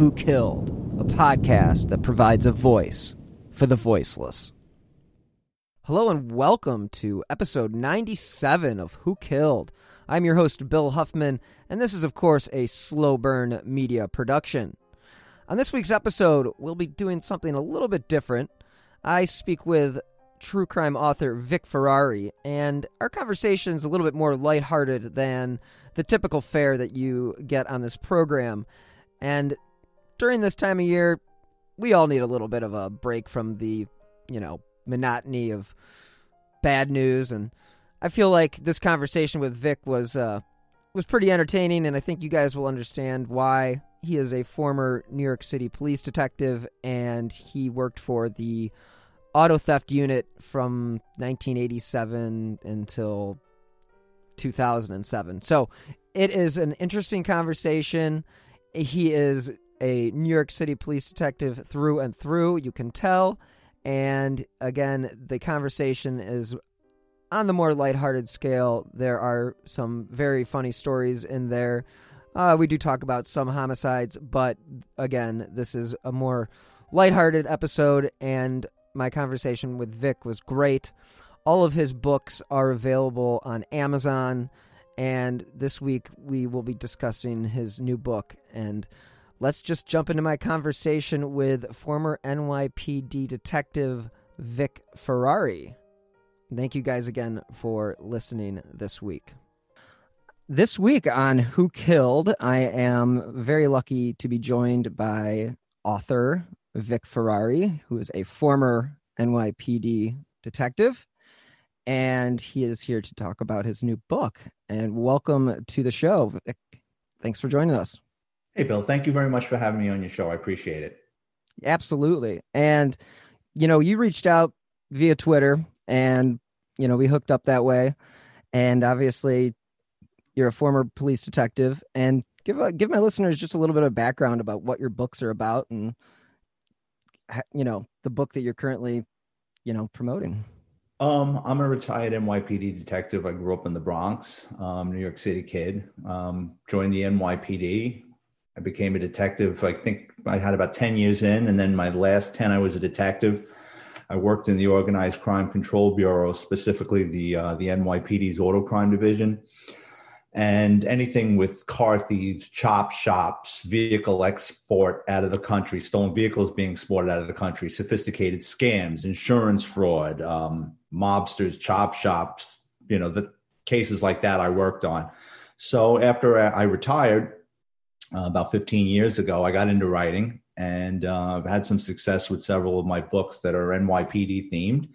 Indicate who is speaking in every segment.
Speaker 1: Who Killed, a podcast that provides a voice for the voiceless. Hello and welcome to episode 97 of Who Killed. I'm your host, Bill Huffman, and this is, of course, a Slow Burn Media production. On this week's episode, we'll be doing something a little bit different. I speak with true crime author Vic Ferrari, and our conversation is a little bit more lighthearted than the typical fare that you get on this program. And during this time of year, we all need a little bit of a break from the, you know, monotony of bad news. And I feel like this conversation with Vic was uh, was pretty entertaining, and I think you guys will understand why. He is a former New York City police detective, and he worked for the auto theft unit from 1987 until 2007. So it is an interesting conversation. He is a New York City police detective through and through, you can tell. And again, the conversation is on the more lighthearted scale. There are some very funny stories in there. Uh, we do talk about some homicides, but again, this is a more lighthearted episode, and my conversation with Vic was great. All of his books are available on Amazon, and this week we will be discussing his new book. And let's just jump into my conversation with former NYPD detective Vic Ferrari. Thank you guys again for listening this week. This week on Who Killed, I am very lucky to be joined by author Vic Ferrari, who is a former NYPD detective, and he is here to talk about his new book. And welcome to the show, Vic. Thanks for joining us.
Speaker 2: Hey, Bill, thank you very much for having me on your show. I appreciate it.
Speaker 1: Absolutely. And, you know, you reached out via Twitter and, you know, we hooked up that way. And obviously, you're a former police detective. And give a, give my listeners just a little bit of background about what your books are about and, you know, the book that you're currently, you know, promoting.
Speaker 2: Um, I'm a retired NYPD detective. I grew up in the Bronx, um, New York City kid. Um, joined the NYPD. I became a detective. I think I had about 10 years in, and then my last 10, I was a detective. I worked in the Organized Crime Control Bureau, specifically the uh, the NYPD's Auto Crime Division, and anything with car thieves, chop shops, vehicle export out of the country, stolen vehicles being exported out of the country, sophisticated scams, insurance fraud, um, mobsters, chop shops, you know, the cases like that I worked on. So after I retired uh, about 15 years ago, I got into writing and uh, I've had some success with several of my books that are NYPD themed.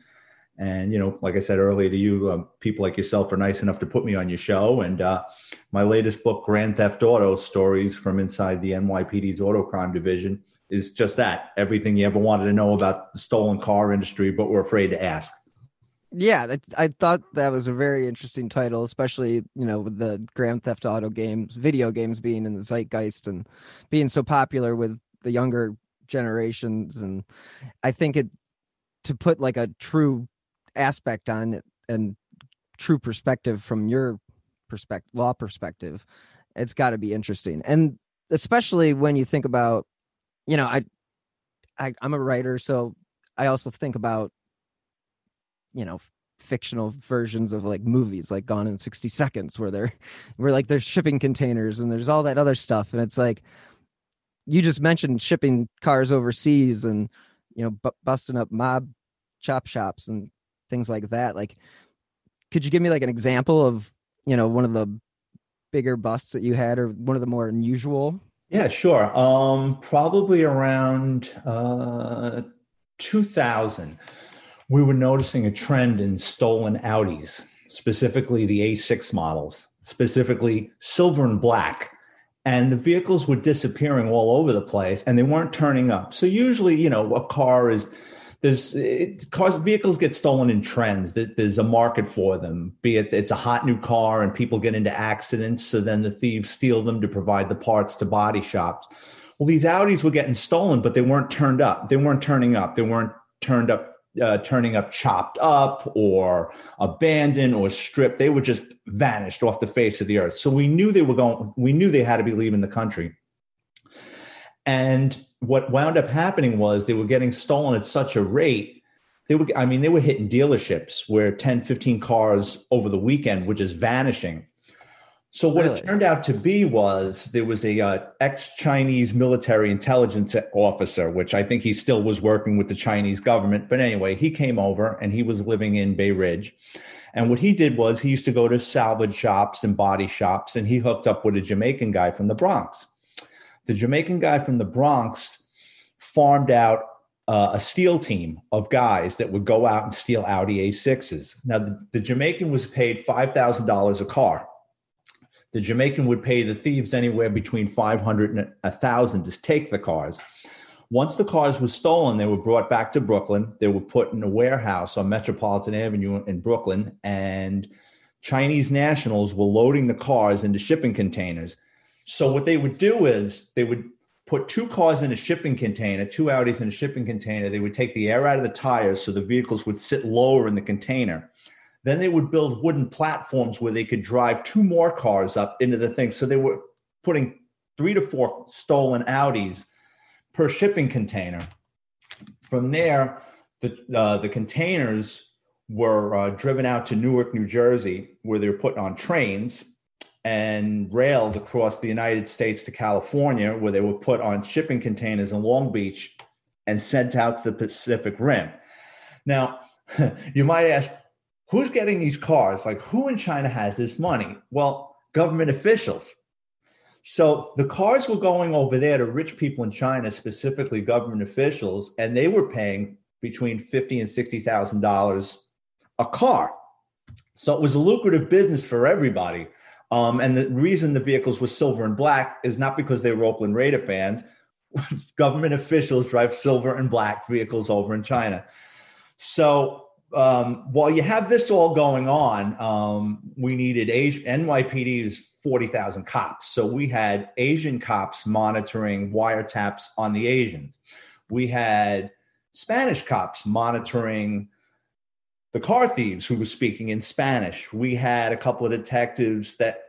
Speaker 2: And you know, like I said earlier to you, um, people like yourself are nice enough to put me on your show. And uh, my latest book, Grand Theft Auto: Stories from Inside the NYPD's Auto Crime Division, is just that everything you ever wanted to know about the stolen car industry, but were afraid to ask.
Speaker 1: Yeah, I thought that was a very interesting title, especially you know with the Grand Theft Auto games, video games being in the zeitgeist and being so popular with the younger generations, and I think it to put like a true aspect on it and true perspective from your perspective, law perspective, it's got to be interesting, and especially when you think about, you know, I, I I'm a writer, so I also think about you know fictional versions of like movies like Gone in 60 Seconds where they're where like there's shipping containers and there's all that other stuff and it's like you just mentioned shipping cars overseas and you know bu- busting up mob chop shops and things like that like could you give me like an example of you know one of the bigger busts that you had or one of the more unusual?
Speaker 2: Yeah sure. Um probably around uh 2000 we were noticing a trend in stolen audis specifically the a6 models specifically silver and black. And the vehicles were disappearing all over the place and they weren't turning up. So usually you know a car is there's it, cars vehicles get stolen in trends. There's, there's, a market for them be it it's a hot new car and people get into accidents so then the thieves steal them to provide the parts to body shops. Well these audis were getting stolen but they weren't turned up. They weren't turning up. They weren't turned up uh, turning up chopped up or abandoned or stripped. They were just vanished off the face of the earth. So we knew they were going we knew they had to be leaving the country. And what wound up happening was they were getting stolen at such a rate they were i mean they were hitting dealerships where 10 15 cars over the weekend were just vanishing so what really? it turned out to be was there was a uh, ex-Chinese military intelligence officer, which I think he still was working with the Chinese government. But anyway, he came over and he was living in Bay Ridge. And what he did was he used to go to salvage shops and body shops, and he hooked up with a Jamaican guy from the Bronx. The Jamaican guy from the Bronx farmed out uh, a steal team of guys that would go out and steal Audi A6s. Now, the, the Jamaican was paid $5,000 a car the Jamaican would pay the thieves anywhere between 500 and 1,000 to take the cars. Once the cars were stolen, they were brought back to Brooklyn. They were put in a warehouse on Metropolitan Avenue in Brooklyn, and Chinese nationals were loading the cars into shipping containers. So, what they would do is they would put two cars in a shipping container, two Audis in a shipping container. They would take the air out of the tires so the vehicles would sit lower in the container. Then they would build wooden platforms where they could drive two more cars up into the thing. So they were putting three to four stolen Audis per shipping container. From there, the uh, the containers were uh, driven out to Newark, New Jersey, where they were put on trains and railed across the United States to California, where they were put on shipping containers in Long Beach and sent out to the Pacific Rim. Now, you might ask, who's getting these cars? Like, who in China has this money? Well, government officials. So the cars were going over there to rich people in China, specifically government officials, and they were paying between fifty and sixty thousand dollars a car. So it was a lucrative business for everybody. Um, and the reason the vehicles were silver and black is not because they were Oakland Raider fans. government officials drive silver and black vehicles over in China. So um, while you have this all going on, um, we needed Asian, NYPD is 40,000 cops. So we had Asian cops monitoring wiretaps on the Asians. We had Spanish cops monitoring the car thieves who were speaking in Spanish. We had a couple of detectives that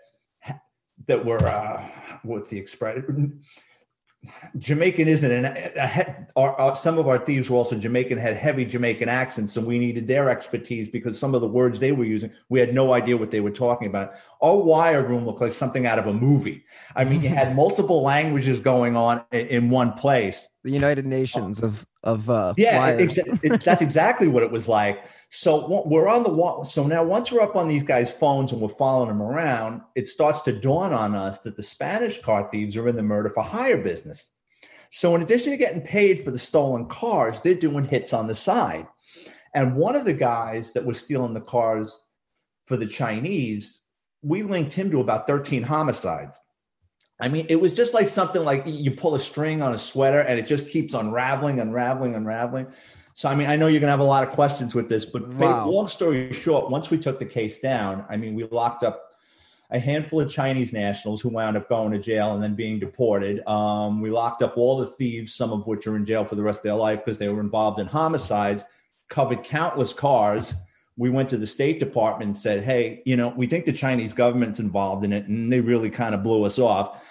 Speaker 2: that were uh, what's the expression Jamaican isn't an a, our, our, some of our thieves were also Jamaican had heavy Jamaican accents, so we needed their expertise because some of the words they were using we had no idea what they were talking about. Our wire room looked like something out of a movie. I mean, you had multiple languages going on in, in one place.
Speaker 1: The United Nations of of uh,
Speaker 2: yeah, it, it, that's exactly what it was like. So we're on the wall. So now, once we're up on these guys' phones and we're following them around, it starts to dawn on us that the Spanish car thieves are in the murder for hire business. So, in addition to getting paid for the stolen cars, they're doing hits on the side. And one of the guys that was stealing the cars for the Chinese, we linked him to about 13 homicides. I mean, it was just like something like you pull a string on a sweater and it just keeps unraveling, unraveling, unraveling. So, I mean, I know you're going to have a lot of questions with this, but wow. long story short, once we took the case down, I mean, we locked up a handful of Chinese nationals who wound up going to jail and then being deported. Um, we locked up all the thieves, some of which are in jail for the rest of their life because they were involved in homicides, covered countless cars. We went to the State Department and said, hey, you know, we think the Chinese government's involved in it. And they really kind of blew us off.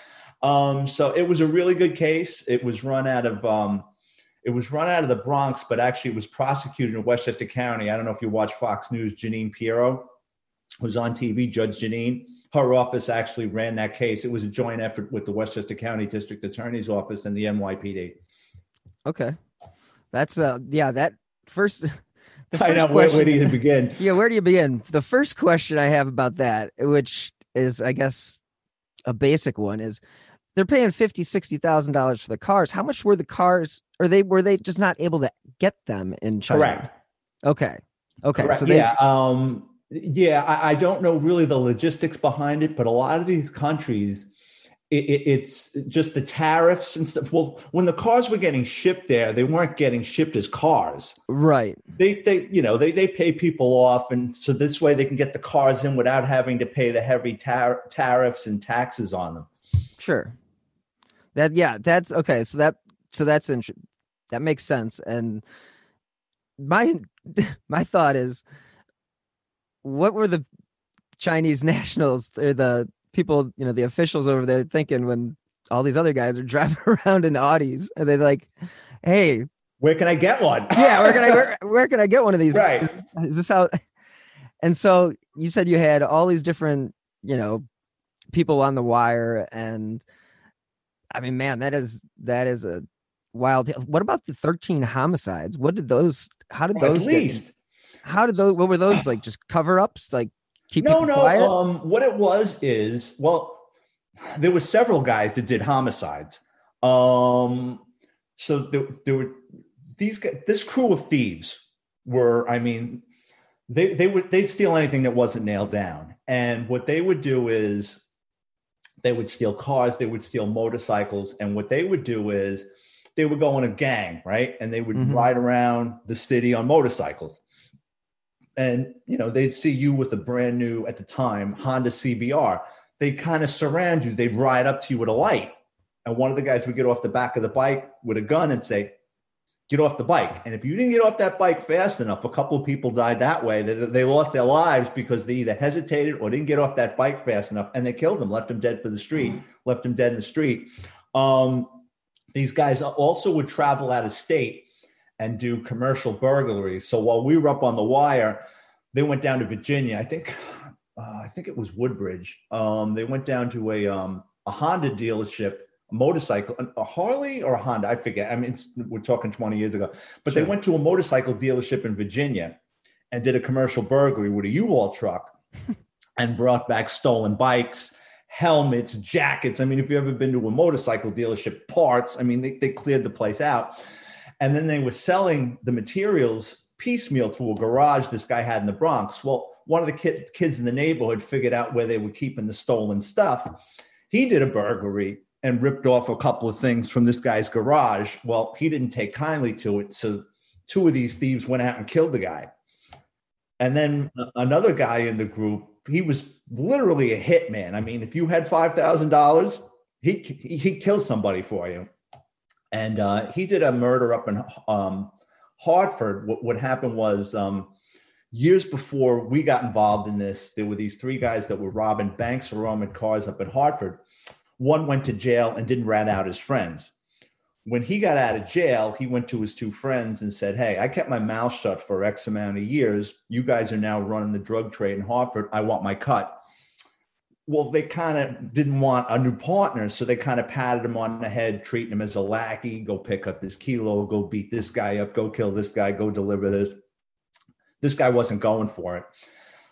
Speaker 2: Um, so it was a really good case. It was run out of, um, It was run out of the Bronx, but actually it was prosecuted in Westchester County. I don't know if you watch Fox News. Jeanine Pirro was on TV, Judge Jeanine. Her office actually ran that case. It was a joint effort with the Westchester County District Attorney's Office and the NYPD.
Speaker 1: Okay, that's uh, yeah, that first.
Speaker 2: I know. Where, where do you begin?
Speaker 1: yeah, where do you begin? The first question I have about that, which is, I guess, a basic one, is they're paying fifty, sixty thousand dollars for the cars. How much were the cars? Or they were they just not able to get them in China?
Speaker 2: Correct.
Speaker 1: Okay. Okay.
Speaker 2: Correct.
Speaker 1: So they,
Speaker 2: yeah, um, yeah. I, I, don't know really the logistics behind it, but a lot of these countries, it, it, it's just the tariffs and stuff. Well, when the cars were getting shipped there, they weren't getting shipped as cars.
Speaker 1: Right.
Speaker 2: They, they, you know, they they pay people off, and so this way they can get the cars in without having to pay the heavy tar- tariffs and taxes on them.
Speaker 1: Sure. That yeah, that's okay. So that so that's interesting. That makes sense. And my my thought is, what were the Chinese nationals or the people, you know, the officials over there thinking when all these other guys are driving around in Audis and they're like, "Hey,
Speaker 2: where can I get one?
Speaker 1: yeah, where can I where, where can I get one of these?
Speaker 2: Right?
Speaker 1: Is, is this how?" And so you said you had all these different, you know, people on the wire and I mean, man, that is that is a wild. What about the thirteen homicides? What did those? How did those?
Speaker 2: At least.
Speaker 1: Get, how did those? What were those like? Just cover ups? Like keep
Speaker 2: no, no. Um, what it was is well, there were several guys that did homicides. Um, so there, there were these guys. This crew of thieves were. I mean, they they would they'd steal anything that wasn't nailed down, and what they would do is they would steal cars, they would steal motorcycles, and what they would do is they would go in a gang, right? And they would mm-hmm. ride around the city on motorcycles. And you know, they'd see you with a brand new at the time Honda CBR. They kind of surround you, they'd ride up to you with a light. And one of the guys would get off the back of the bike with a gun and say, get off the bike. And if you didn't get off that bike fast enough, a couple of people died that way. They, they lost their lives because they either hesitated or didn't get off that bike fast enough and they killed them left them dead for the street, mm-hmm. left them dead in the street. Um, these guys also would travel out of state and do commercial burglaries. So while we were up on the wire, they went down to Virginia. I think, uh, I think it was Woodbridge. Um, they went down to a, um, a Honda dealership a motorcycle, a Harley or a Honda, I forget. I mean, we're talking 20 years ago, but sure. they went to a motorcycle dealership in Virginia and did a commercial burglary with a U-Haul truck and brought back stolen bikes, helmets, jackets. I mean, if you've ever been to a motorcycle dealership, parts, I mean, they, they cleared the place out. And then they were selling the materials piecemeal to a garage this guy had in the Bronx. Well, one of the kid, kids in the neighborhood figured out where they were keeping the stolen stuff. He did a burglary and ripped off a couple of things from this guy's garage. Well, he didn't take kindly to it. So two of these thieves went out and killed the guy. And then another guy in the group, he was literally a hitman. I mean, if you had $5,000, he, he killed somebody for you. And uh, he did a murder up in um, Hartford. What, what happened was um, years before we got involved in this, there were these three guys that were robbing banks or robbing cars up in Hartford one went to jail and didn't rat out his friends. When he got out of jail, he went to his two friends and said, Hey, I kept my mouth shut for X amount of years. You guys are now running the drug trade in Hartford. I want my cut. Well, they kind of didn't want a new partner. So they kind of patted him on the head, treating him as a lackey go pick up this kilo, go beat this guy up, go kill this guy, go deliver this. This guy wasn't going for it.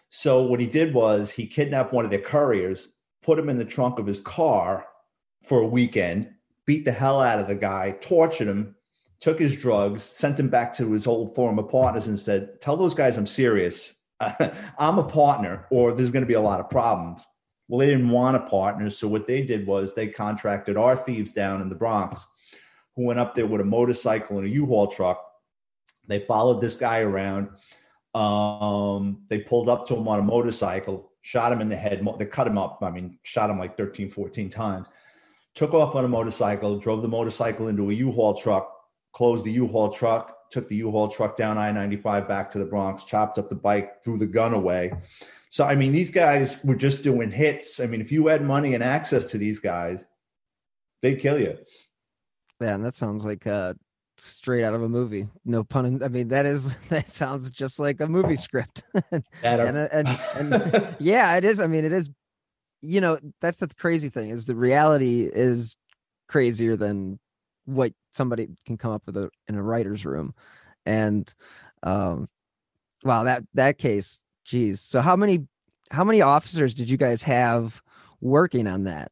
Speaker 2: So what he did was he kidnapped one of their couriers put him in the trunk of his car for a weekend, beat the hell out of the guy, tortured him, took his drugs, sent him back to his old former partners, and said, Tell those guys I'm serious. I'm a partner, or there's going to be a lot of problems. Well, they didn't want a partner. So what they did was they contracted our thieves down in the Bronx who went up there with a motorcycle and a U-Haul truck. They followed this guy around. Um, they pulled up to him on a motorcycle, shot him in the head. They cut him up. I mean, shot him like 13, 14 times. Took off on a motorcycle, drove the motorcycle into a U-Haul truck, closed the U-Haul truck, took the U-Haul truck down I-95 back to the Bronx, chopped up the bike, threw the gun away. So, I mean, these guys were just doing hits. I mean, if you had money and access to these guys, they'd kill you.
Speaker 1: Yeah, and that sounds like uh, straight out of a movie. No pun. In, I mean, that is that sounds just like a movie script. and, and, and, and yeah, it is. I mean, it is. You know, that's the crazy thing is the reality is crazier than what somebody can come up with a, in a writer's room, and um, wow, that that case, geez. So how many how many officers did you guys have working on that?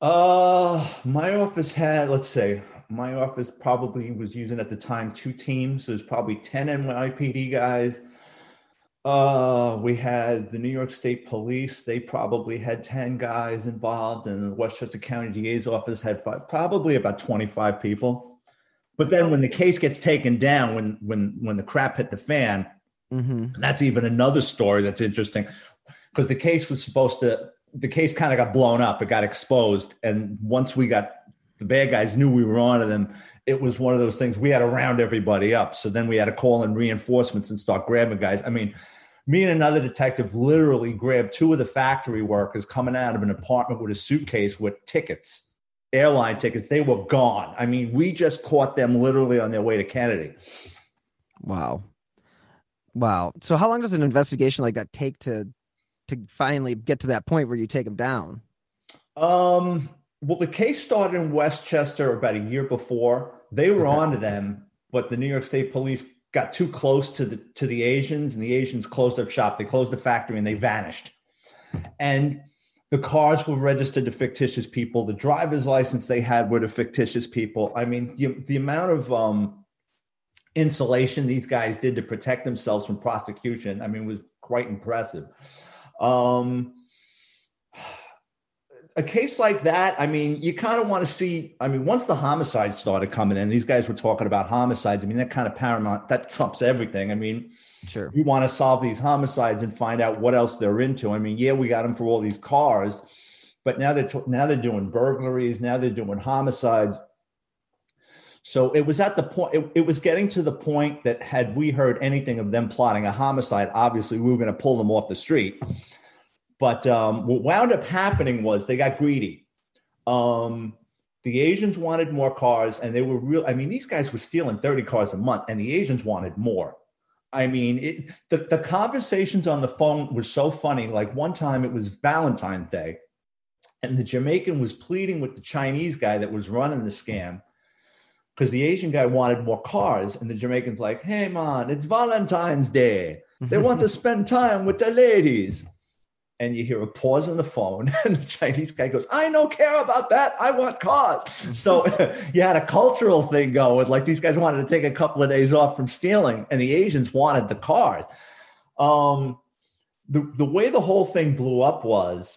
Speaker 2: Uh, my office had, let's say, my office probably was using at the time two teams. So there's probably 10 NYPD guys. Uh, we had the New York State Police. They probably had 10 guys involved, and the Westchester County DA's office had five, probably about 25 people. But then when the case gets taken down, when when when the crap hit the fan, mm-hmm. that's even another story that's interesting because the case was supposed to the case kind of got blown up. It got exposed, and once we got the bad guys knew we were onto them, it was one of those things we had to round everybody up. So then we had to call in reinforcements and start grabbing guys. I mean, me and another detective literally grabbed two of the factory workers coming out of an apartment with a suitcase with tickets, airline tickets. They were gone. I mean, we just caught them literally on their way to Kennedy.
Speaker 1: Wow. Wow. So how long does an investigation like that take to to finally get to that point where you take them down?
Speaker 2: Um, well, the case started in Westchester about a year before. They were okay. on to them, but the New York State Police got too close to the to the Asians, and the Asians closed up shop. They closed the factory and they vanished. And the cars were registered to fictitious people. The driver's license they had were to fictitious people. I mean, the, the amount of um, insulation these guys did to protect themselves from prosecution, I mean, was quite impressive. Um, a case like that, I mean, you kind of want to see. I mean, once the homicides started coming in, these guys were talking about homicides. I mean, that kind of paramount, that trumps everything. I mean,
Speaker 1: sure.
Speaker 2: You want to solve these homicides and find out what else they're into. I mean, yeah, we got them for all these cars, but now they're now they're doing burglaries. Now they're doing homicides. So it was at the point, it, it was getting to the point that had we heard anything of them plotting a homicide, obviously we were going to pull them off the street. But um, what wound up happening was they got greedy. Um, the Asians wanted more cars, and they were real. I mean, these guys were stealing 30 cars a month, and the Asians wanted more. I mean, it, the, the conversations on the phone were so funny. Like one time it was Valentine's Day, and the Jamaican was pleading with the Chinese guy that was running the scam because the Asian guy wanted more cars, and the Jamaican's like, "Hey man, it's Valentine's Day. They want to spend time with their ladies." And you hear a pause on the phone, and the Chinese guy goes, "I don't care about that. I want cars." so you had a cultural thing going, like these guys wanted to take a couple of days off from stealing, and the Asians wanted the cars. Um, the the way the whole thing blew up was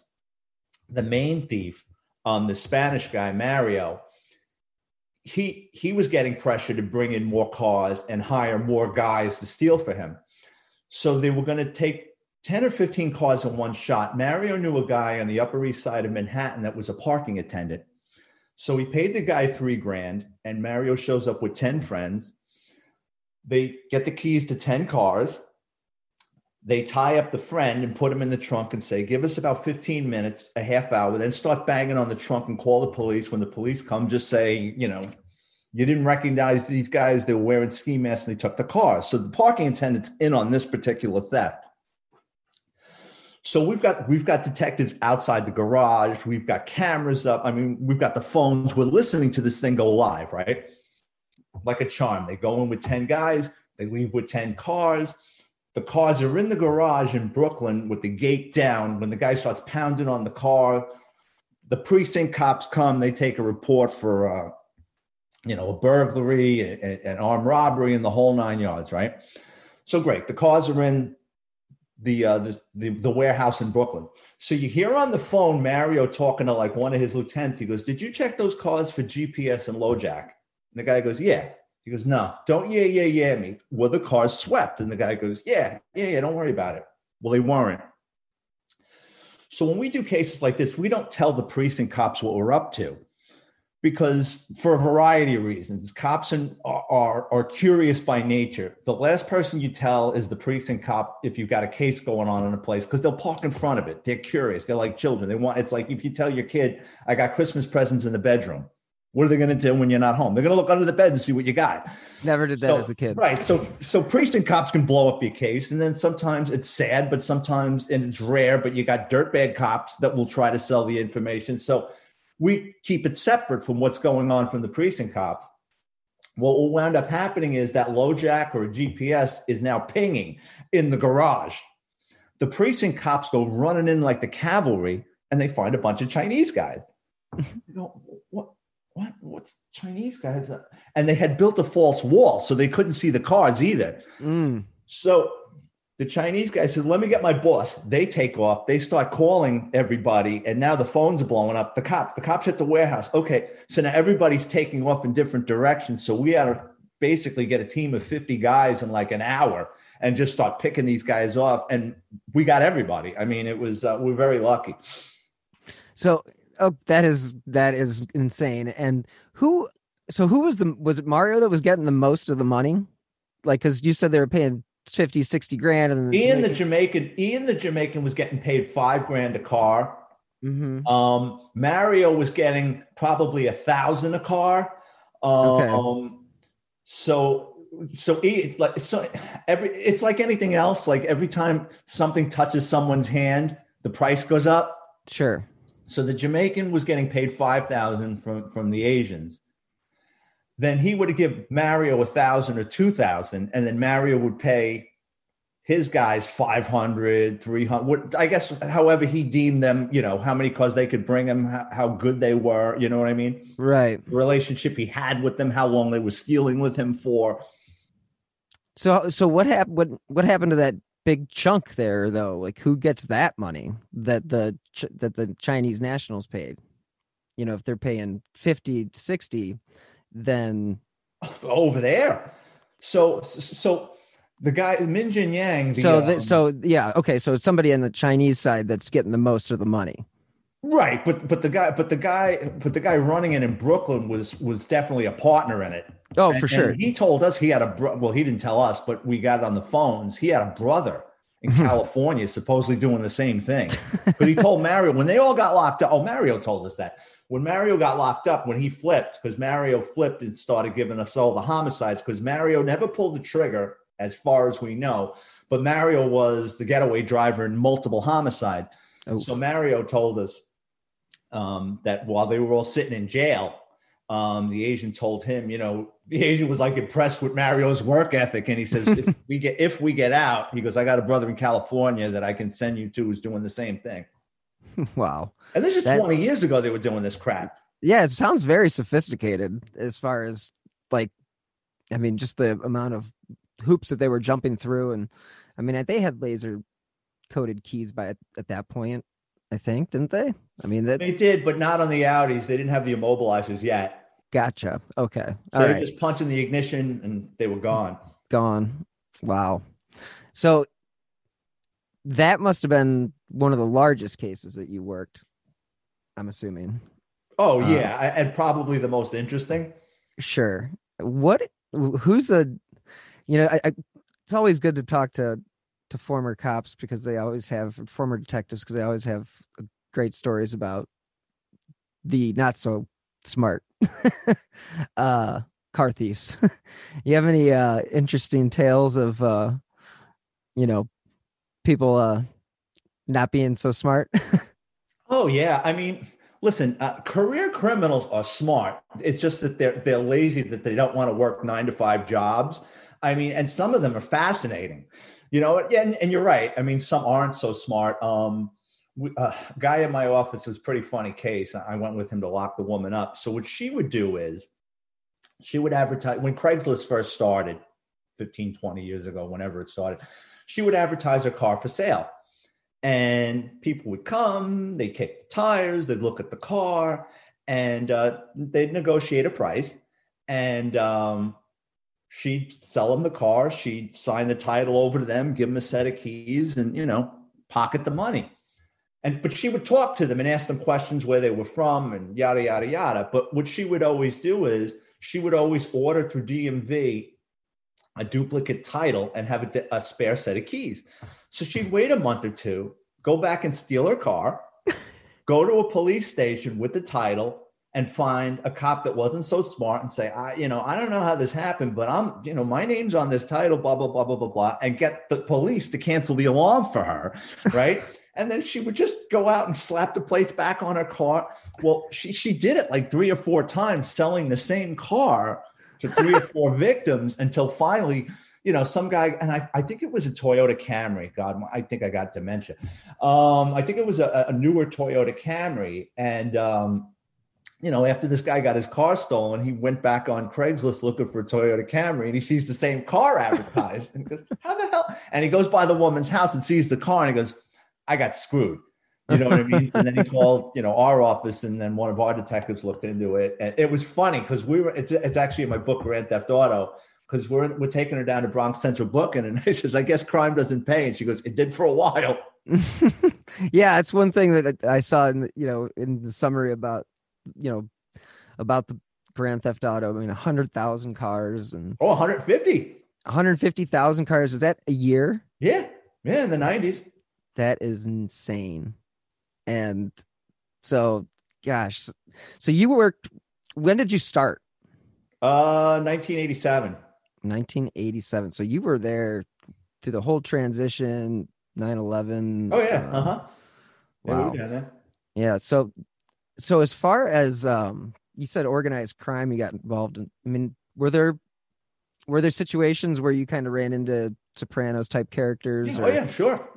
Speaker 2: the main thief, um, the Spanish guy Mario he he was getting pressure to bring in more cars and hire more guys to steal for him. So they were going to take 10 or 15 cars in one shot. Mario knew a guy on the Upper East Side of Manhattan that was a parking attendant. So he paid the guy three grand, and Mario shows up with 10 friends. They get the keys to 10 cars. They tie up the friend and put him in the trunk and say, Give us about 15 minutes, a half hour, then start banging on the trunk and call the police. When the police come, just say, You know, you didn't recognize these guys. They were wearing ski masks and they took the car. So the parking attendant's in on this particular theft. So we've got we've got detectives outside the garage. We've got cameras up. I mean, we've got the phones. We're listening to this thing go live, right? Like a charm. They go in with 10 guys, they leave with 10 cars. The cars are in the garage in Brooklyn with the gate down. When the guy starts pounding on the car, the precinct cops come. They take a report for, uh, you know, a burglary, an armed robbery, and the whole nine yards. Right. So great. The cars are in the, uh, the, the the warehouse in Brooklyn. So you hear on the phone Mario talking to like one of his lieutenants. He goes, "Did you check those cars for GPS and LoJack?" And the guy goes, "Yeah." He goes, no, don't yeah, yeah, yeah me. Were the cars swept? And the guy goes, yeah, yeah, yeah, don't worry about it. Well, they weren't. So when we do cases like this, we don't tell the precinct cops what we're up to because for a variety of reasons, cops are, are, are curious by nature. The last person you tell is the precinct cop if you've got a case going on in a place because they'll park in front of it. They're curious. They're like children. They want, it's like if you tell your kid, I got Christmas presents in the bedroom What are they going to do when you're not home? They're going to look under the bed and see what you got.
Speaker 1: Never did that
Speaker 2: So-
Speaker 1: as a kid.
Speaker 2: Right. So so precinct cops can blow up your case, and then sometimes it's sad, but sometimes and it's rare, but you got dirtbag cops that will try to sell the information. So we keep it separate from what's going on from the precinct cops. What will wound up happening is that LoJack or GPS is now pinging in the garage. The precinct cops go running in like the cavalry, and they find a bunch of Chinese guys. They go, what? What? What's Chinese guys? And they had built a false wall, so they couldn't see the cars either.
Speaker 1: Mm.
Speaker 2: So the Chinese guy said, Let me get my boss. They take off. They start calling everybody. And now the phones are blowing up. The cops, the cops at the warehouse. Okay. So now everybody's taking off in different directions. So we had to basically get a team of 50 guys in like an hour and just start picking these guys off. And we got everybody. I mean, it was, uh, we're very lucky.
Speaker 1: So, oh, that is that is insane. And who? So who was the? Was it Mario that was getting the most of the money? Like, because you said they were paying 50, 60 grand, and then
Speaker 2: Ian the Jamaican, Ian the Jamaican was getting paid five grand a car.
Speaker 1: hmm
Speaker 2: Um, Mario was getting probably a thousand a car. Um,
Speaker 1: Okay.
Speaker 2: so so it's like so every it's like anything else. Like every time something touches someone's hand, the price goes up.
Speaker 1: Sure.
Speaker 2: So the Jamaican was getting paid five thousand from from the Asians. Then he would give Mario a thousand or two thousand, and then Mario would pay his guys 500 300 i guess however he deemed them you know how many cars they could bring him how, how good they were you know what i mean
Speaker 1: Right.
Speaker 2: the relationship he had with them how long they were stealing with him for
Speaker 1: So, so what happened? What what happened to that big chunk there, though? Like, who gets that money that the Ch- that the Chinese nationals paid? You know, if they're paying 50, 60, then
Speaker 2: over there so so the guy min jin yang the,
Speaker 1: so the,
Speaker 2: um,
Speaker 1: so yeah, okay. So it's somebody on the Chinese side that's getting the most of the money.
Speaker 2: Right but but the guy but the guy but the guy running it in brooklyn was was definitely a partner in it
Speaker 1: Oh,
Speaker 2: And-
Speaker 1: for sure.
Speaker 2: he told us he had a bro- well, he didn't tell us, but we got it on the phones. He had a brother in hmm. California supposedly doing the same thing. But he told Mario when they all got locked up. Oh, Mario told us that when Mario got locked up, when he flipped, because Mario flipped and started giving us all the homicides, because Mario never pulled the trigger, as far as we know. But Mario was the getaway driver in multiple homicides.
Speaker 1: Oh.
Speaker 2: So Mario told us um, that while they were all sitting in jail, um, the Asian told him, you know, the Asian was like impressed with Mario's work ethic, and he says, if we get if we get out, he goes, I got a brother in California that I can send you to who's doing the same thing.
Speaker 1: wow.
Speaker 2: And this is
Speaker 1: That-
Speaker 2: 20 years ago they were doing this crap.
Speaker 1: Yeah, it sounds very sophisticated as far as like, I mean, just the amount of hoops that they were jumping through, and I mean, they had laser coded keys by at that point. I think, didn't they? I mean, that
Speaker 2: They did, but not on the Audis. They didn't have the immobilizers yet.
Speaker 1: gotcha. Okay,
Speaker 2: So
Speaker 1: all
Speaker 2: they
Speaker 1: right,
Speaker 2: just punching the ignition and they were gone.
Speaker 1: gone. Wow. So that must have been one of the largest cases that you worked. I'm assuming.
Speaker 2: Oh
Speaker 1: Uh,
Speaker 2: yeah, and probably the most interesting.
Speaker 1: Sure. What? Who's the? You know, I, I, it's always good to talk to to former cops because they always have former detectives because they always have uh, great stories about the not so smart uh car thieves. you have any uh interesting tales of uh you know people uh not being so smart?
Speaker 2: Oh yeah, I mean, listen, uh, career criminals are smart. It's just that they're they're lazy that they don't want to work nine to five jobs. I mean, and some of them are fascinating. You know, and, and you're right. I mean, some aren't so smart. Um, we, uh, guy in my office was pretty funny case. I went with him to lock the woman up. So what she would do is she would advertise when Craigslist first started 15, 20 years ago, whenever it started, she would advertise her car for sale and people would come they'd kick the tires they'd look at the car and uh, they'd negotiate a price and um, she'd sell them the car she'd sign the title over to them give them a set of keys and you know pocket the money. And but she would talk to them and ask them questions where they were from and yada yada yada. But what she would always do is she would always order through dmv a duplicate title and have a, a spare set of keys. So she'd wait a month or two, go back and steal her car, go to a police station with the title, and find a cop that wasn't so smart and say, I, you know, I don't know how this happened, but I'm, you know, my name's on this title, blah, blah, blah, blah, blah, blah, and get the police to cancel the alarm for her. Right. and then she would just go out and slap the plates back on her car. Well, she, she did it like three or four times, selling the same car to three or four victims until finally, you know, some guy, and I, I think it was a Toyota Camry. God, I think I got dementia. Um, I think it was a, a newer Toyota Camry. And, um, you know, after this guy got his car stolen, he went back on Craigslist looking for a Toyota Camry and he sees the same car advertised and he goes, How the hell? And he goes by the woman's house and sees the car and he goes, I got screwed. You know what I mean? and then he called, you know, our office, and then one of our detectives looked into it. And it was funny because we were. It's, it's actually in my book, Grand Theft Auto, because we're we're taking her down to Bronx Central booking, and he says, "I guess crime doesn't pay," and she goes, "It did for a while."
Speaker 1: yeah, it's one thing that I saw in you know in the summary about you know about the Grand Theft Auto. I mean, hundred thousand cars and
Speaker 2: oh, 150.
Speaker 1: 150,000 cars. Is that a year?
Speaker 2: Yeah, yeah, in the 90s.
Speaker 1: That is insane. And so, gosh, so you worked. When did you start?
Speaker 2: Uh, 1987.
Speaker 1: 1987. So you were there through the whole transition, 9 11.
Speaker 2: Oh, yeah. Uh huh.
Speaker 1: Wow. Yeah, yeah. So, so as far as um, you said organized crime, you got involved in, I mean, were there were there situations where you kind of ran into Sopranos type characters?
Speaker 2: Yeah, or, oh yeah, sure.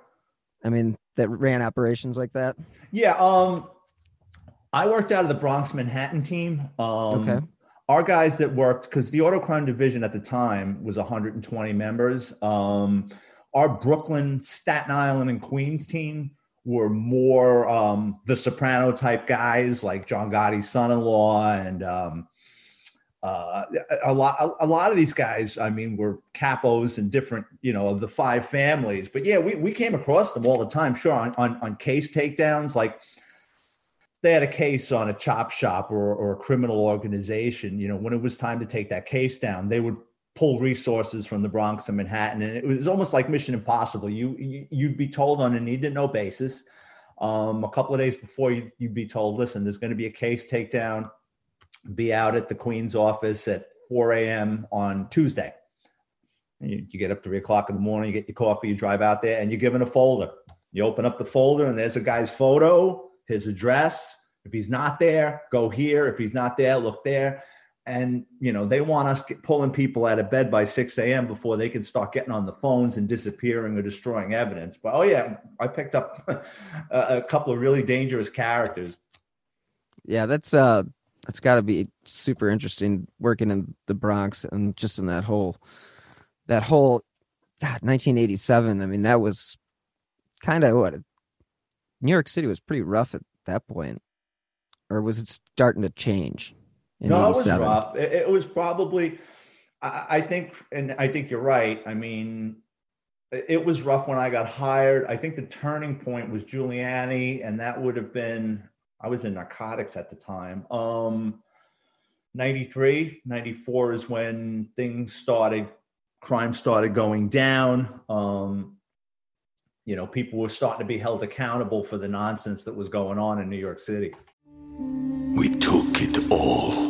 Speaker 1: I mean, that ran operations like that.
Speaker 2: Yeah. Um, I worked out of the Bronx Manhattan team. Um, okay. Our guys that worked because the auto crime division at the time was 120 members. Um, our Brooklyn, Staten Island, and Queens team were more um, the soprano type guys like John Gotti's son-in-law and um, uh, a lot a, a, lot of these guys i mean were capos and different you know of the five families. But yeah we, we came across them all the time. Sure on, on, on case takedowns like they had a case on a chop shop or, or a criminal organization. You know when it was time to take that case down they would pull resources from the bronx and manhattan and it was almost like mission impossible you, you would be told on a need to know basis um, a couple of days before you'd, you'd be told listen there's going to be a case takedown be out at the Queen's office at 4 a.m. on Tuesday. You, you, get up three o'clock in the morning, you get your coffee, you drive out there, and you're given a folder. You open up the folder, and there's a guy's photo, his address. If he's not there, go here. If he's not there, look there. And you know they want us pulling people out of bed by 6 a.m. before they can start getting on the phones and disappearing or destroying evidence. But oh yeah, I picked up a, couple of really dangerous characters.
Speaker 1: Yeah, that's uh it's got to be super interesting working in the Bronx and just in that whole that whole God 1987. I mean, that was kind of what New York City was pretty rough at that point, or was it starting to change?
Speaker 2: No, it was rough. It, it was probably. I, I think, and I think you're right. I mean, it was rough when I got hired. I think the turning point was Giuliani, and that would have been I was in narcotics at the time. Um, 93, 94 is when things started, crime started going down. Um, you know, people were starting to be held accountable for the nonsense that was going on in New York City.
Speaker 3: We took it all.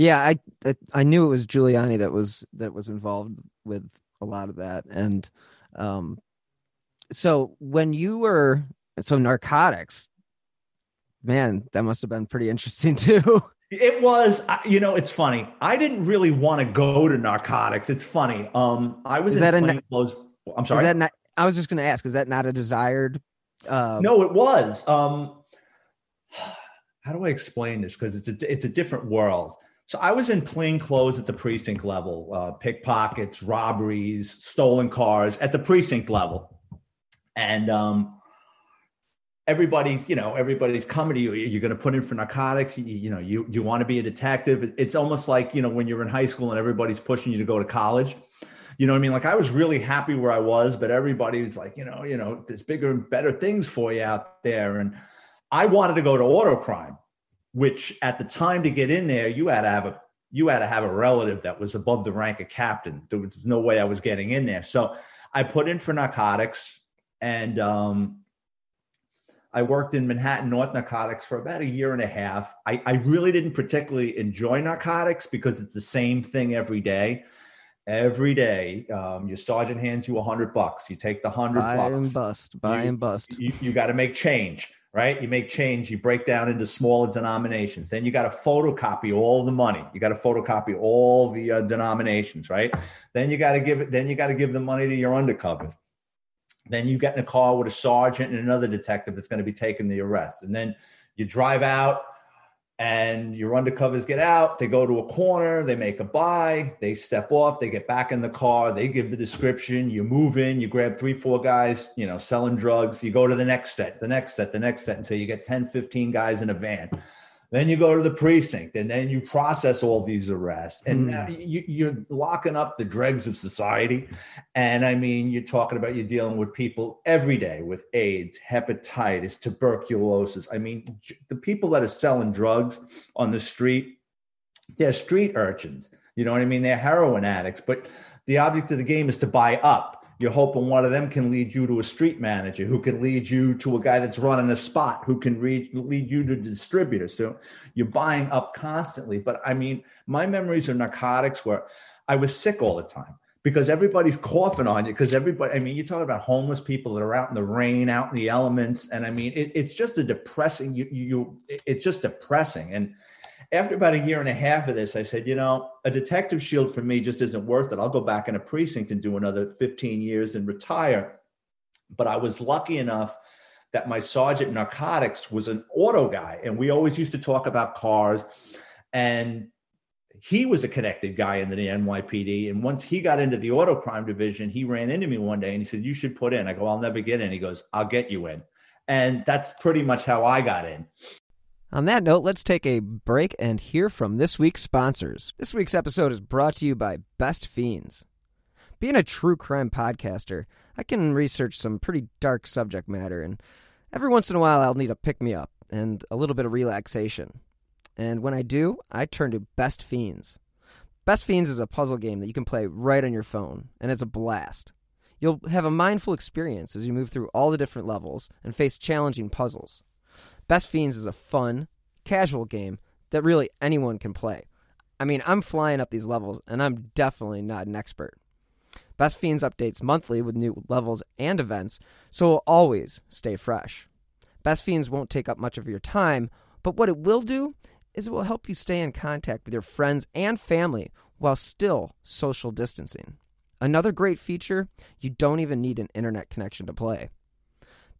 Speaker 1: Yeah, I, I I knew it was Giuliani that was that was involved with a lot of that, and um, so when you were so narcotics, man, that must have been pretty interesting too.
Speaker 2: It was, you know, it's funny. I didn't really want to go to narcotics. It's funny. Um, I was is in plain clothes. I'm sorry.
Speaker 1: Is that not, I was just going to ask. Is that not a desired?
Speaker 2: Uh, no, it was. Um, how do I explain this? Because it's a it's a different world. So I was in plain clothes at the precinct level, uh, pickpockets, robberies, stolen cars at the precinct level, and um, everybody's you know everybody's coming to you you're going to put in for narcotics? You, you know you you want to be a detective? It's almost like you know when you're in high school and everybody's pushing you to go to college. You know what i mean? Like i was really happy where i was but everybody was like you know you know there's bigger and better things for you out there. And i wanted to go to auto crime which at the time to get in there you had to have a you had to have a relative that was above the rank of captain there was no way i was getting in there so i put in for narcotics and um I worked in Manhattan North Narcotics for about a year and a half. I, I really didn't particularly enjoy narcotics because it's the same thing every day. Every day, um, your sergeant hands you a hundred bucks. You take the hundred bucks.
Speaker 1: Buy and bust. Buy
Speaker 2: You-
Speaker 1: and bust.
Speaker 2: You, you got to make change, right? You make change. You break down into smaller denominations. Then you got to photocopy all the money. You got to photocopy all the uh, denominations, right? Then you got to give it. Then you got to give the money to your undercover. Then you get in a car with a sergeant and another detective that's going to be taking the arrest. And then you drive out and your undercovers get out. They go to a corner, they make a buy, they step off, they get back in the car, they give the description. You move in, you grab three, four guys, you know, selling drugs. You go to the next set, the next set, the next set until you get 10, 15 guys in a van. Then you go to the precinct and then you process all these arrests. And now hmm. you, you're locking up the dregs of society. And I mean, you're talking about you're dealing with people every day with AIDS, hepatitis, tuberculosis. I mean, the people that are selling drugs on the street, they're street urchins. You know what I mean? They're heroin addicts. But the object of the game is to buy up. You're hoping one of them can lead you to a street manager, who can lead you to a guy that's running a spot, who can read, lead you to distributors So you're buying up constantly. But I mean, my memories of narcotics were I was sick all the time because everybody's coughing on you. Because everybody, I mean, you talk about homeless people that are out in the rain, out in the elements, and I mean, it, it's just a depressing. You, you, it's just depressing. And after about a year and a half of this, I said, you know, a detective shield for me just isn't worth it. I'll go back in a precinct and do another 15 years and retire. But I was lucky enough that my sergeant narcotics was an auto guy, and we always used to talk about cars. And he was a connected guy in the NYPD. And once he got into the auto crime division, he ran into me one day and he said, You should put in. I go, I'll never get in. He goes, I'll get you in. And that's pretty much how I got in.
Speaker 1: On that note, let's take a break and hear from this week's sponsors. This week's episode is brought to you by Best Fiends. Being a true crime podcaster, I can research some pretty dark subject matter, and every once in a while I'll need a pick me up and a little bit of relaxation. And when I do, I turn to Best Fiends. Best Fiends is a puzzle game that you can play right on your phone, and it's a blast. You'll have a mindful experience as you move through all the different levels and face challenging puzzles. Best Fiends is a fun, casual game that really anyone can play. I mean, I'm flying up these levels, and I'm definitely not an expert. Best Fiends updates monthly with new levels and events, so it'll always stay fresh. Best Fiends won't take up much of your time, but what it will do is it will help you stay in contact with your friends and family while still social distancing. Another great feature you don't even need an internet connection to play.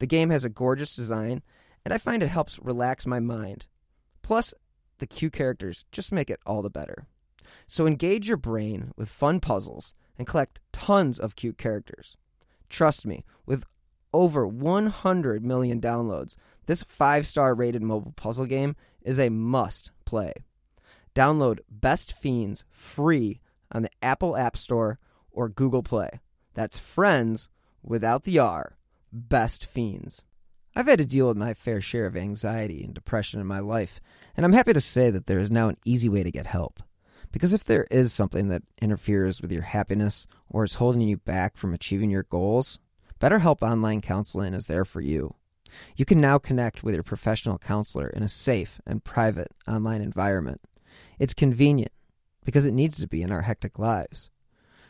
Speaker 1: The game has a gorgeous design, and I find it helps relax my mind. Plus, the cute characters just make it all the better. So engage your brain with fun puzzles and collect tons of cute characters. Trust me, with over 100 million downloads, this 5-star rated mobile puzzle game is a must play. Download Best Fiends free on the Apple App Store or Google Play. That's friends without the R. Best Fiends. I've had to deal with my fair share of anxiety and depression in my life, and I'm happy to say that there is now an easy way to get help. Because if there is something that interferes with your happiness or is holding you back from achieving your goals, BetterHelp Online Counseling is there for you. You can now connect with your professional counselor in a safe and private online environment. It's convenient because it needs to be in our hectic lives.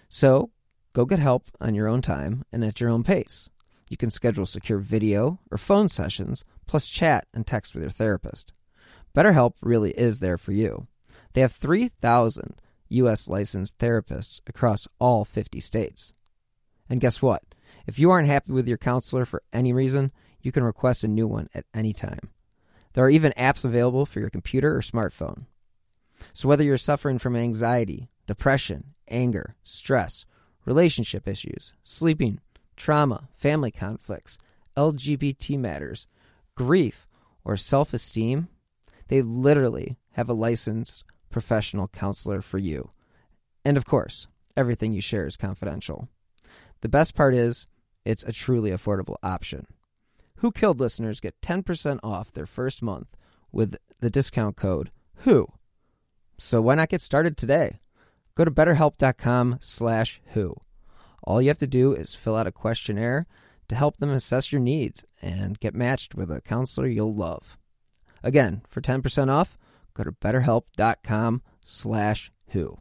Speaker 1: So, go get help on your own time and at your own pace. You can schedule secure video or phone sessions, plus chat and text with your therapist. BetterHelp really is there for you. They have 3,000 U.S. licensed therapists across all 50 states. And guess what? If you aren't happy with your counselor for any reason, you can request a new one at any time. There are even apps available for your computer or smartphone. So, whether you're suffering from anxiety, depression, anger, stress, relationship issues, sleeping, trauma, family conflicts, LGBT matters, grief, or self esteem, they literally have a licensed professional counselor for you. And of course, everything you share is confidential. The best part is, it's a truly affordable option. Who Killed listeners get 10% off their first month with the discount code WHO. So why not get started today? Go to betterhelp.com slash who. All you have to do is fill out a questionnaire to help them assess your needs and get matched with a counselor you'll love. Again, for 10% off, go to betterhelp.com slash who.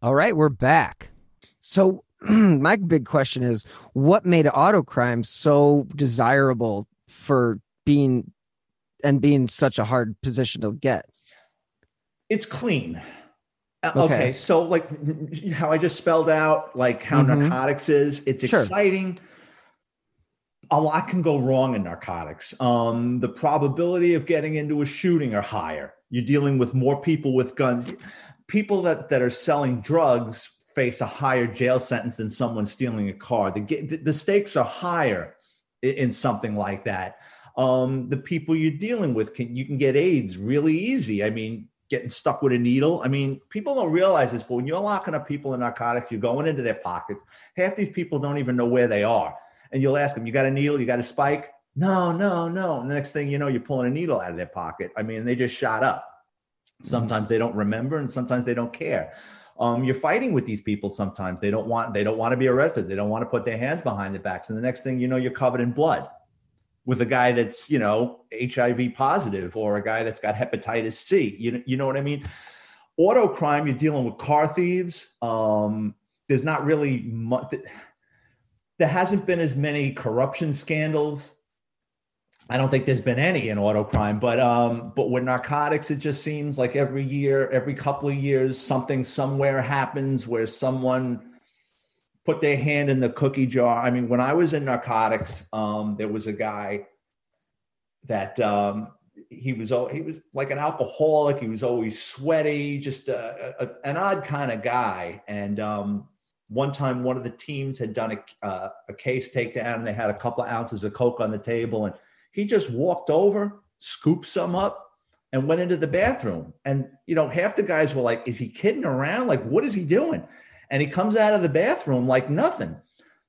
Speaker 1: All right, we're back. So my big question is what made auto crime so desirable for being and being such a hard position to get?
Speaker 2: It's clean. Uh,
Speaker 1: Okay.
Speaker 2: Okay. so like how I just spelled out, like how
Speaker 1: Mhm.
Speaker 2: narcotics is, it's
Speaker 1: Sure.
Speaker 2: exciting. A lot can go wrong in narcotics. Um, the probability of getting into a shooting are higher. You're dealing with more people with guns. People that, that are selling drugs face a higher jail sentence than someone stealing a car. The, the stakes are higher in, in something like that. Um, the people you're dealing with can you can get AIDS really easy. I mean, getting stuck with a needle. I mean, people don't realize this, but when you're locking up people in narcotics, you're going into their pockets. Half these people don't even know where they are. And you'll ask them, You got a needle? You got a spike? No, no, no. And the next thing you know, you're pulling a needle out of their pocket. I mean, they just shot up. Sometimes they don't remember and sometimes they don't care. Um, you're fighting with these people sometimes. They don't want they don't want to be arrested. They don't want to put their hands behind their backs. And the next thing you know, you're covered in blood with a guy that's you know HIV positive or a guy that's got hepatitis C. You you know what I mean? Auto crime, you're dealing with car thieves. Um, there's not really much. There hasn't been as many corruption scandals. I don't think there's been any in auto crime, but um, but with narcotics, it just seems like every year, every couple of years, something somewhere happens where someone put their hand in the cookie jar. I mean, when I was in narcotics, um, there was a guy that um, he was he was like an alcoholic. He was always sweaty, just a, a, an odd kind of guy. And um, one time, one of the teams had done a, uh, a case takedown, and they had a couple of ounces of coke on the table, and he just walked over, scooped some up, and went into the bathroom. And you know, half the guys were like, "Is he kidding around? Like, what is he doing?" And he comes out of the bathroom like nothing.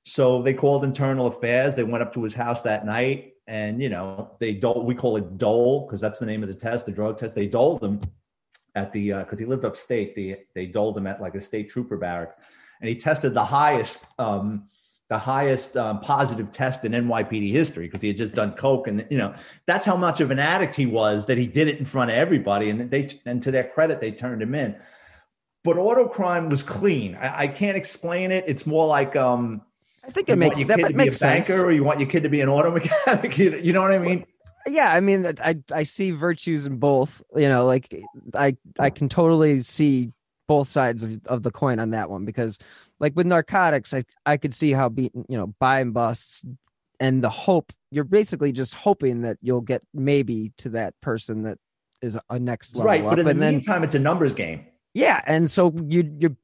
Speaker 2: So they called internal affairs. They went up to his house that night, and you know, they dole. We call it dole because that's the name of the test, the drug test. They doled him at the because he lived upstate. They they doled him at like a state trooper barracks, and he tested the highest um, the highest um, positive test in NYPD history because he had just done coke, and you know that's how much of an addict he was that he did it in front of everybody, and they and to their credit they turned him in. But auto crime was clean. I, I can't explain it. It's more like um,
Speaker 1: I think it makes that
Speaker 2: kid
Speaker 1: that
Speaker 2: to be
Speaker 1: makes
Speaker 2: a
Speaker 1: sense.
Speaker 2: banker, or you want your kid to be an auto mechanic. You know what I mean?
Speaker 1: yeah i mean i i see virtues in both you know like i i can totally see both sides of, of the coin on that one because like with narcotics i i could see how being you know buy and busts and the hope you're basically just hoping that you'll get maybe to that person that is a next level
Speaker 2: right.
Speaker 1: up
Speaker 2: But in the
Speaker 1: and then
Speaker 2: meantime, it's a numbers game.
Speaker 1: Yeah, and so you you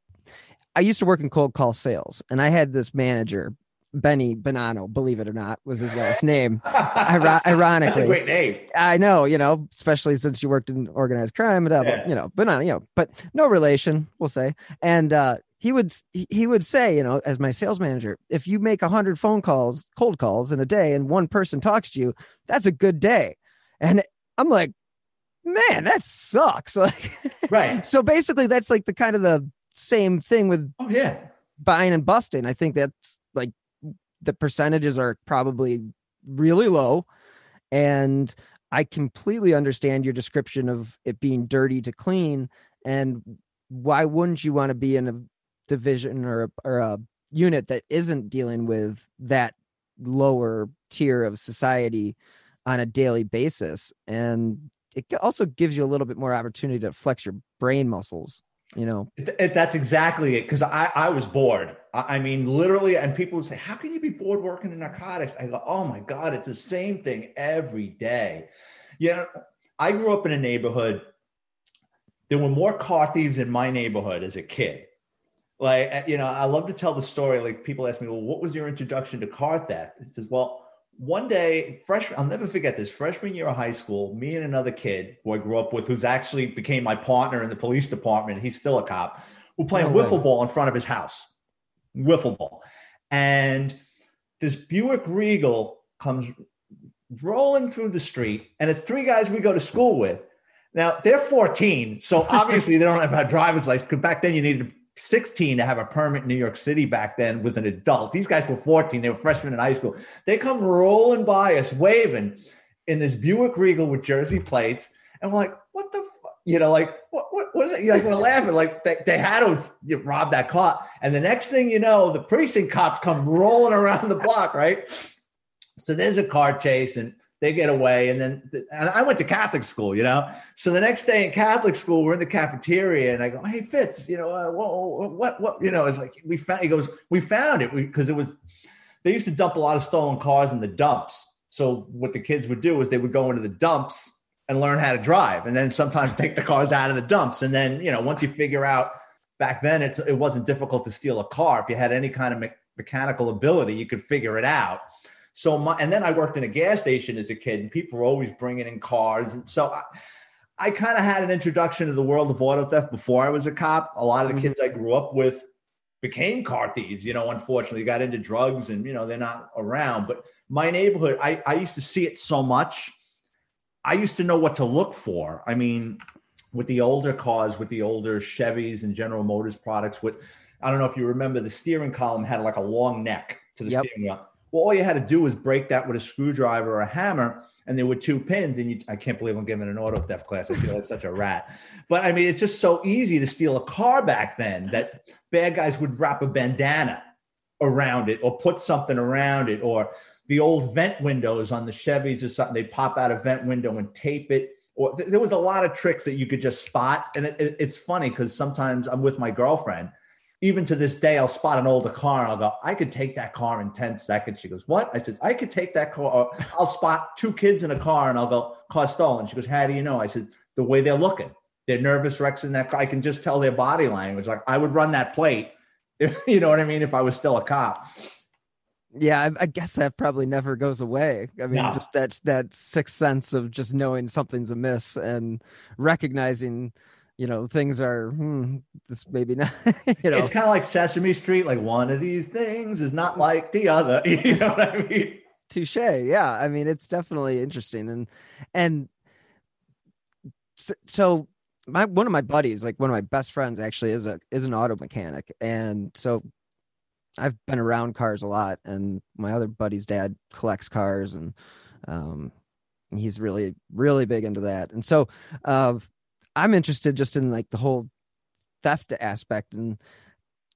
Speaker 1: I used to work in cold call sales and I had this manager, Benny Bonanno, believe it or not, was his last name. Iro-
Speaker 2: That's
Speaker 1: ironically.
Speaker 2: a great name.
Speaker 1: I know, you know, especially since you worked in organized crime and
Speaker 2: Yeah.
Speaker 1: you know, Bonanno, you know, but no relation, we'll say. And uh he would he he would say, you know, as my sales manager, if you make a hundred phone calls, cold calls in a day, and one person talks to you, that's a good day. And I'm like, man, that sucks. Like,
Speaker 2: Right.
Speaker 1: so basically that's like the kind of the same thing with
Speaker 2: Oh yeah.
Speaker 1: buying and busting i think that's like the percentages are probably really low and i completely understand your description of it being dirty to clean and why wouldn't you want to be in a division or a, or a unit that isn't dealing with that lower tier of society on a daily basis and it also gives you a little bit more opportunity to flex your brain muscles you know
Speaker 2: It- it- that's exactly it. Because I, I was bored. I, I mean, literally, and people would say, How can you be bored working in narcotics? I go, Oh my God, it's the same thing every day. You know, I grew up in a neighborhood. There were more car thieves in my neighborhood as a kid. Like, uh, you know, I love to tell the story. Like, people ask me, Well, what was your introduction to car theft? It says, Well, one day, freshman, I'll never forget this. Freshman year of high school, me and another kid who I grew up with, who's actually became my partner in the police department. He's still a cop. We're playing
Speaker 1: No way.
Speaker 2: wiffle ball in front of his house. Wiffle ball, and this Buick Regal comes rolling through the street, and it's three guys we go to school with. Now they're 14, so obviously they don't have a driver's license. Because back then you needed 16 to have a permit in New York City back then with an adult. These guys were 14; they were freshmen in high school. They come rolling by us, waving in this Buick Regal with Jersey plates, and we're like, "What the?" Fu-? You know, like what? What, what is it? Like we're laughing, like they, they had to you rob that car. And the next thing you know, the precinct cops come rolling around the block, right? So there's a car chase, and they get away. And then and I went to Catholic school, you know. So the next day in Catholic school, we're in the cafeteria, and I go, "Hey Fitz, you know uh, what, what? What? You know?" It's like we found. He goes, "We found it because it was." They used to dump a lot of stolen cars in the dumps. So what the kids would do is they would go into the dumps and learn how to drive, and then sometimes take the cars out of the dumps. And then you know, once you figure out back then, it's it wasn't difficult to steal a car if you had any kind of me- mechanical ability, you could figure it out. So my, and then I worked in a gas station as a kid, and people were always bringing in cars, and so I, I kind of had an introduction to the world of auto theft before I was a cop. A lot of the
Speaker 1: Mhm.
Speaker 2: kids I grew up with became car thieves. You know, unfortunately, got into drugs, and you know they're not around. But my neighborhood, I, I used to see it so much. I used to know what to look for. I mean, with the older cars, with the older Chevys and General Motors products, with I don't know if you remember the steering column had like a long neck to the
Speaker 1: Yep.
Speaker 2: steering wheel. Well, all you had to do was break that with a screwdriver or a hammer, and there were two pins. And you, I can't believe I'm giving an auto theft class. I feel like such a rat. But I mean, it's just so easy to steal a car back then that bad guys would wrap a bandana around it or put something around it, or the old vent windows on the Chevys or something. They'd pop out a vent window and tape it. Or th- there was a lot of tricks that you could just spot. And it, it- it's funny because sometimes I'm with my girlfriend even to this day, I'll spot an older car and I'll go, I could take that car in 10 seconds. She goes, What? I says, I could take that car. Or I'll spot two kids in a car and I'll go, Car stolen. She goes, How do you know? I said, The way they're looking. They're nervous wrecks in that car. I can just tell their body language. Like I would run that plate. you know what I mean? If I was still a cop.
Speaker 1: Yeah, I, I guess that probably never goes away. I mean,
Speaker 2: No.
Speaker 1: just that's that sixth sense of just knowing something's amiss and recognizing, you know, things are hmm, this maybe not. You know,
Speaker 2: It's kind of like Sesame Street. Like one of these things is not like the other. You know what I mean?
Speaker 1: touche. Yeah, I mean, it's definitely interesting, and and so, so my one of my buddies, like one of my best friends, actually is a is an auto mechanic, and so I've been around cars a lot, and my other buddy's dad collects cars, and um, he's really really big into that, and so uh, I'm interested just in like the whole theft aspect and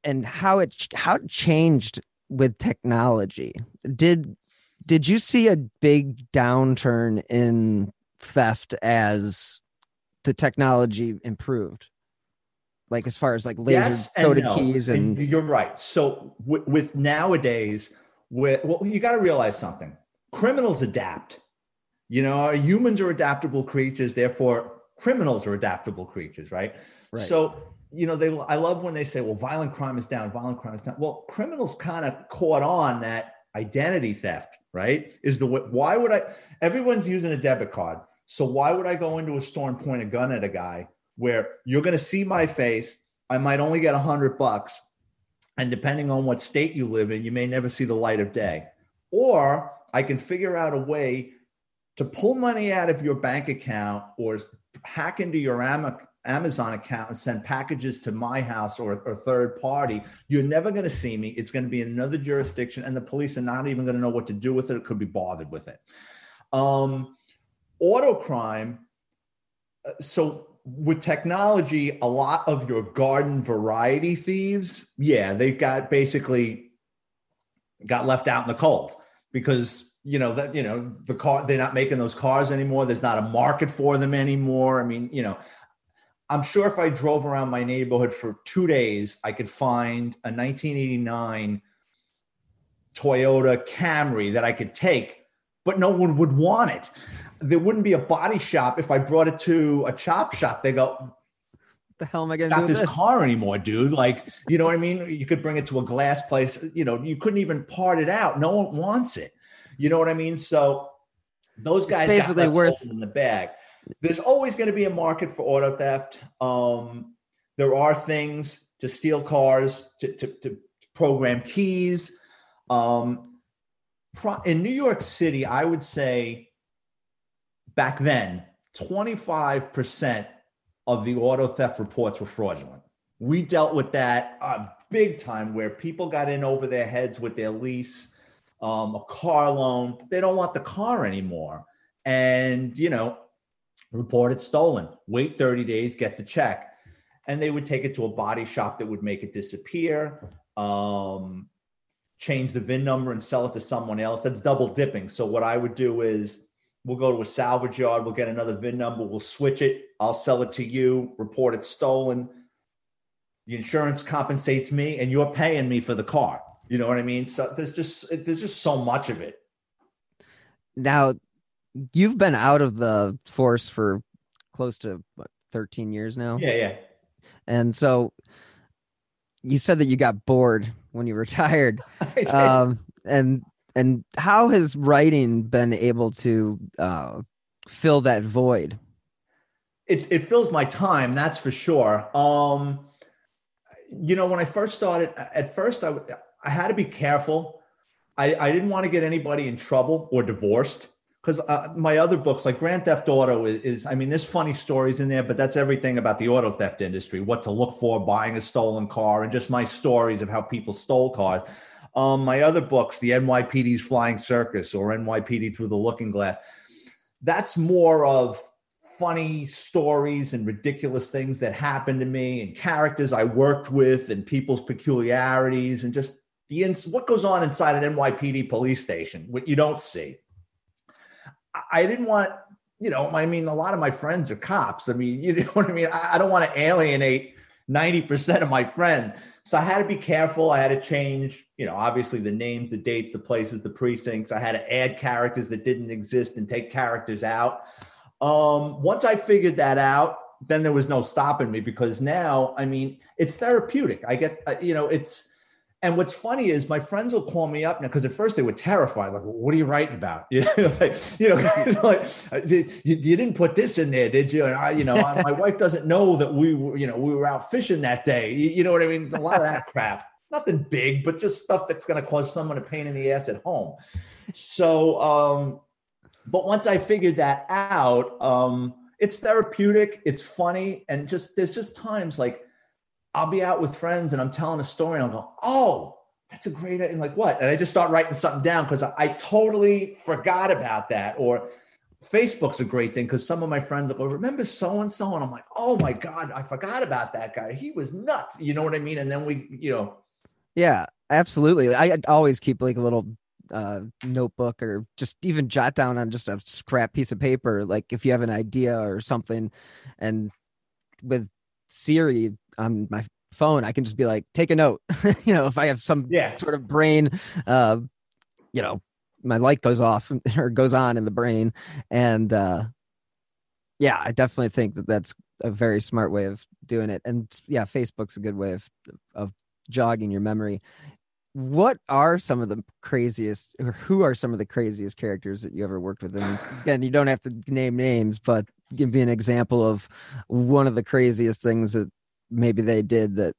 Speaker 1: and how it how it changed with technology. Did did you see a big downturn in theft as the technology improved? Like as far as like laser
Speaker 2: Yes and
Speaker 1: coded
Speaker 2: no.
Speaker 1: keys and
Speaker 2: you're right. So with, with nowadays, with well, you got to realize something. Criminals adapt. You know, humans are adaptable creatures. Therefore, criminals are adaptable creatures, right?
Speaker 1: Right.
Speaker 2: So you know, they. I love when they say, "Well, violent crime is down. Violent crime is down." Well, criminals kind of caught on that identity theft, right? Is the way- why would I? Everyone's using a debit card, so why would I go into a store and point a gun at a guy where you're going to see my face? I might only get a hundred bucks, and depending on what state you live in, you may never see the light of day. Or I can figure out a way to pull money out of your bank account or hack into your Amazon account and send packages to my house or, or third party. You're never going to see me. It's going to be in another jurisdiction, and the police are not even going to know what to do with it. It could be bothered with it. Um, auto crime. uh, So with technology, a lot of your garden variety thieves, yeah, they've got basically got left out in the cold because you know that you know the car they're not making those cars anymore. There's not a market for them anymore. I mean, you know, I'm sure if I drove around my neighborhood for two days, I could find a 1989 Toyota Camry that I could take, but no one would want it. There wouldn't be a body shop if I brought it to a chop shop. They go,
Speaker 1: the hell am I going to do
Speaker 2: not this
Speaker 1: this?
Speaker 2: car anymore, dude. Like, you know what I mean? You could bring it to a glass place. You know, you couldn't even part it out. No one wants it. You know what I mean? So those
Speaker 1: It's
Speaker 2: guys
Speaker 1: basically
Speaker 2: got
Speaker 1: worth-
Speaker 2: in the bag. There's always going to be a market for auto theft. Um, there are things to steal cars, to, to, to program keys. Um, pro- in New York City, I would say back then, 25% of the auto theft reports were fraudulent. We dealt with that uh, big time where people got in over their heads with their lease, um, a car loan. They don't want the car anymore. And, you know, report it stolen, wait 30 days, get the check. And they would take it to a body shop that would make it disappear, um, change the VIN number and sell it to someone else. That's double dipping. So, what I would do is we'll go to a salvage yard, we'll get another VIN number, we'll switch it, I'll sell it to you, report it stolen. The insurance compensates me, and you're paying me for the car. You know what I mean? So there's just there's just so much of it.
Speaker 1: Now, you've been out of the force for close to what, 13 years now.
Speaker 2: Yeah, yeah.
Speaker 1: And so you said that you got bored when you retired. Um, and and how has writing been able to uh, fill that void?
Speaker 2: it it fills my time that's for sure um you know when i first started at first i i had to be careful. I i didn't want to get anybody in trouble or divorced because uh, my other books like grand theft auto is, is i mean there's funny stories in there but that's everything about the auto theft industry what to look for buying a stolen car and just my stories of how people stole cars. Um my other books the nypd's flying circus or nypd through the looking glass that's more of funny stories and ridiculous things that happened to me and characters I worked with and people's peculiarities and just the ins- what goes on inside an NYPD police station, what you don't see. I, I didn't want, you know, I mean, a lot of my friends are cops. I mean, you know what I mean? I, I don't want to alienate 90% of my friends. So I had to be careful. I had to change, you know, obviously the names, the dates, the places, the precincts. I had to add characters that didn't exist and take characters out. Um, once I figured that out, then there was no stopping me because now, I mean, it's therapeutic. I get, uh, you know, it's, and what's funny is my friends will call me up now because at first they were terrified, like, "What are you writing about?" You know, like, you know, like, you, you didn't put this in there, did you? And I, you know, my wife doesn't know that we were, you know, we were out fishing that day. You, you know what I mean? A lot of that crap. Nothing big, but just stuff that's going to cause someone a pain in the ass at home. So, um, but once I figured that out, um, it's therapeutic, it's funny, and just there's just times like I'll be out with friends and I'm telling a story and I'll go, oh, that's a great and like what? And I just start writing something down because I, I totally forgot about that. Or Facebook's a great thing because some of my friends will go, remember so and so? And I'm like, oh my God, I forgot about that guy. He was nuts. You know what I mean? And then we, you know,
Speaker 1: Yeah, absolutely. I always keep like a little uh, notebook or just even jot down on just a scrap piece of paper, like if you have an idea or something. And with Siri on my phone, I can just be like, take a note. you know, if I have some
Speaker 2: Yeah.
Speaker 1: sort of brain, uh, you know, my light goes off or goes on in the brain. And uh, yeah, I definitely think that that's a very smart way of doing it. And yeah, Facebook's a good way of of jogging your memory. What are some of the craziest, or who are some of the craziest characters that you ever worked with? And again, you don't have to name names, but give me an example of one of the craziest things that maybe they did that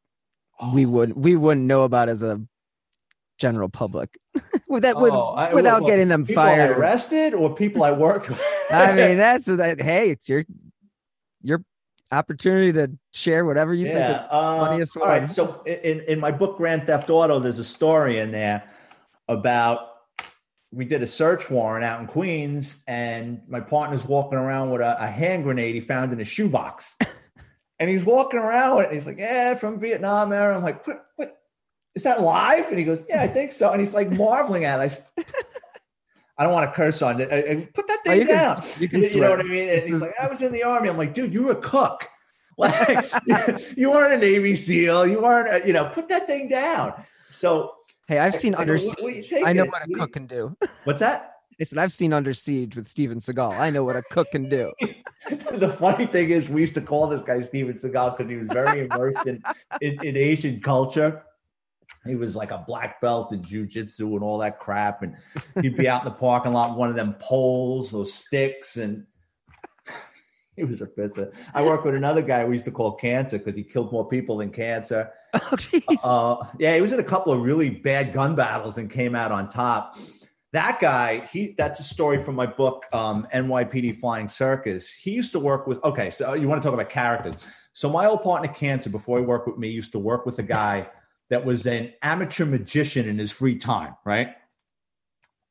Speaker 1: we would we wouldn't know about as a general public, without with,
Speaker 2: Oh, I-
Speaker 1: without
Speaker 2: well,
Speaker 1: getting them fired.
Speaker 2: arrested or people I worked with.
Speaker 1: I mean, that's that. Hey, it's your your opportunity to share whatever you think. Is,
Speaker 2: uh,
Speaker 1: funniest
Speaker 2: all right. So in in my book Grand Theft Auto, there's a story in there about we did a search warrant out in Queens, and my partner's walking around with a, a hand grenade he found in a shoebox, and he's walking around with it. And he's like, "Yeah, from Vietnam era." I'm like, "What? What? Is that live?" And he goes, "Yeah, I think so." And he's like marveling at it. I don't want to curse on it. I- I- Put that
Speaker 1: Oh,
Speaker 2: thing
Speaker 1: you can-
Speaker 2: down.
Speaker 1: you can
Speaker 2: You, you know what I mean? And
Speaker 1: This
Speaker 2: he's
Speaker 1: is-
Speaker 2: like, I was in the army. I'm like, dude, you were a cook. Like, you weren't a Navy SEAL. You weren't, a, you know, put that thing down. So,
Speaker 1: hey, I've seen
Speaker 2: I
Speaker 1: Under
Speaker 2: "What-
Speaker 1: Siege.
Speaker 2: are you taking?
Speaker 1: I know
Speaker 2: What
Speaker 1: what a cook can do.
Speaker 2: What's that?
Speaker 1: I said I've seen Under Siege with Steven Seagal. I know what a cook can do.
Speaker 2: the funny thing is, we used to call this guy Steven Seagal because he was very immersed in, in, in Asian culture. he was like a black belt in jujitsu and all that crap. And he'd be out in the parking lot, with one of them poles, those sticks, and he was a pisser. I worked with another guy we used to call Cancer because he killed more people than cancer.
Speaker 1: Oh, jeez.
Speaker 2: Uh, yeah, he was in a couple of really bad gun battles and came out on top. That guy, he that's a story from my book, um, NYPD Flying Circus. He used to work with, okay, so you want to talk about characters. So my old partner, Cancer, before he worked with me, used to work with a guy that was an amateur magician in his free time, right?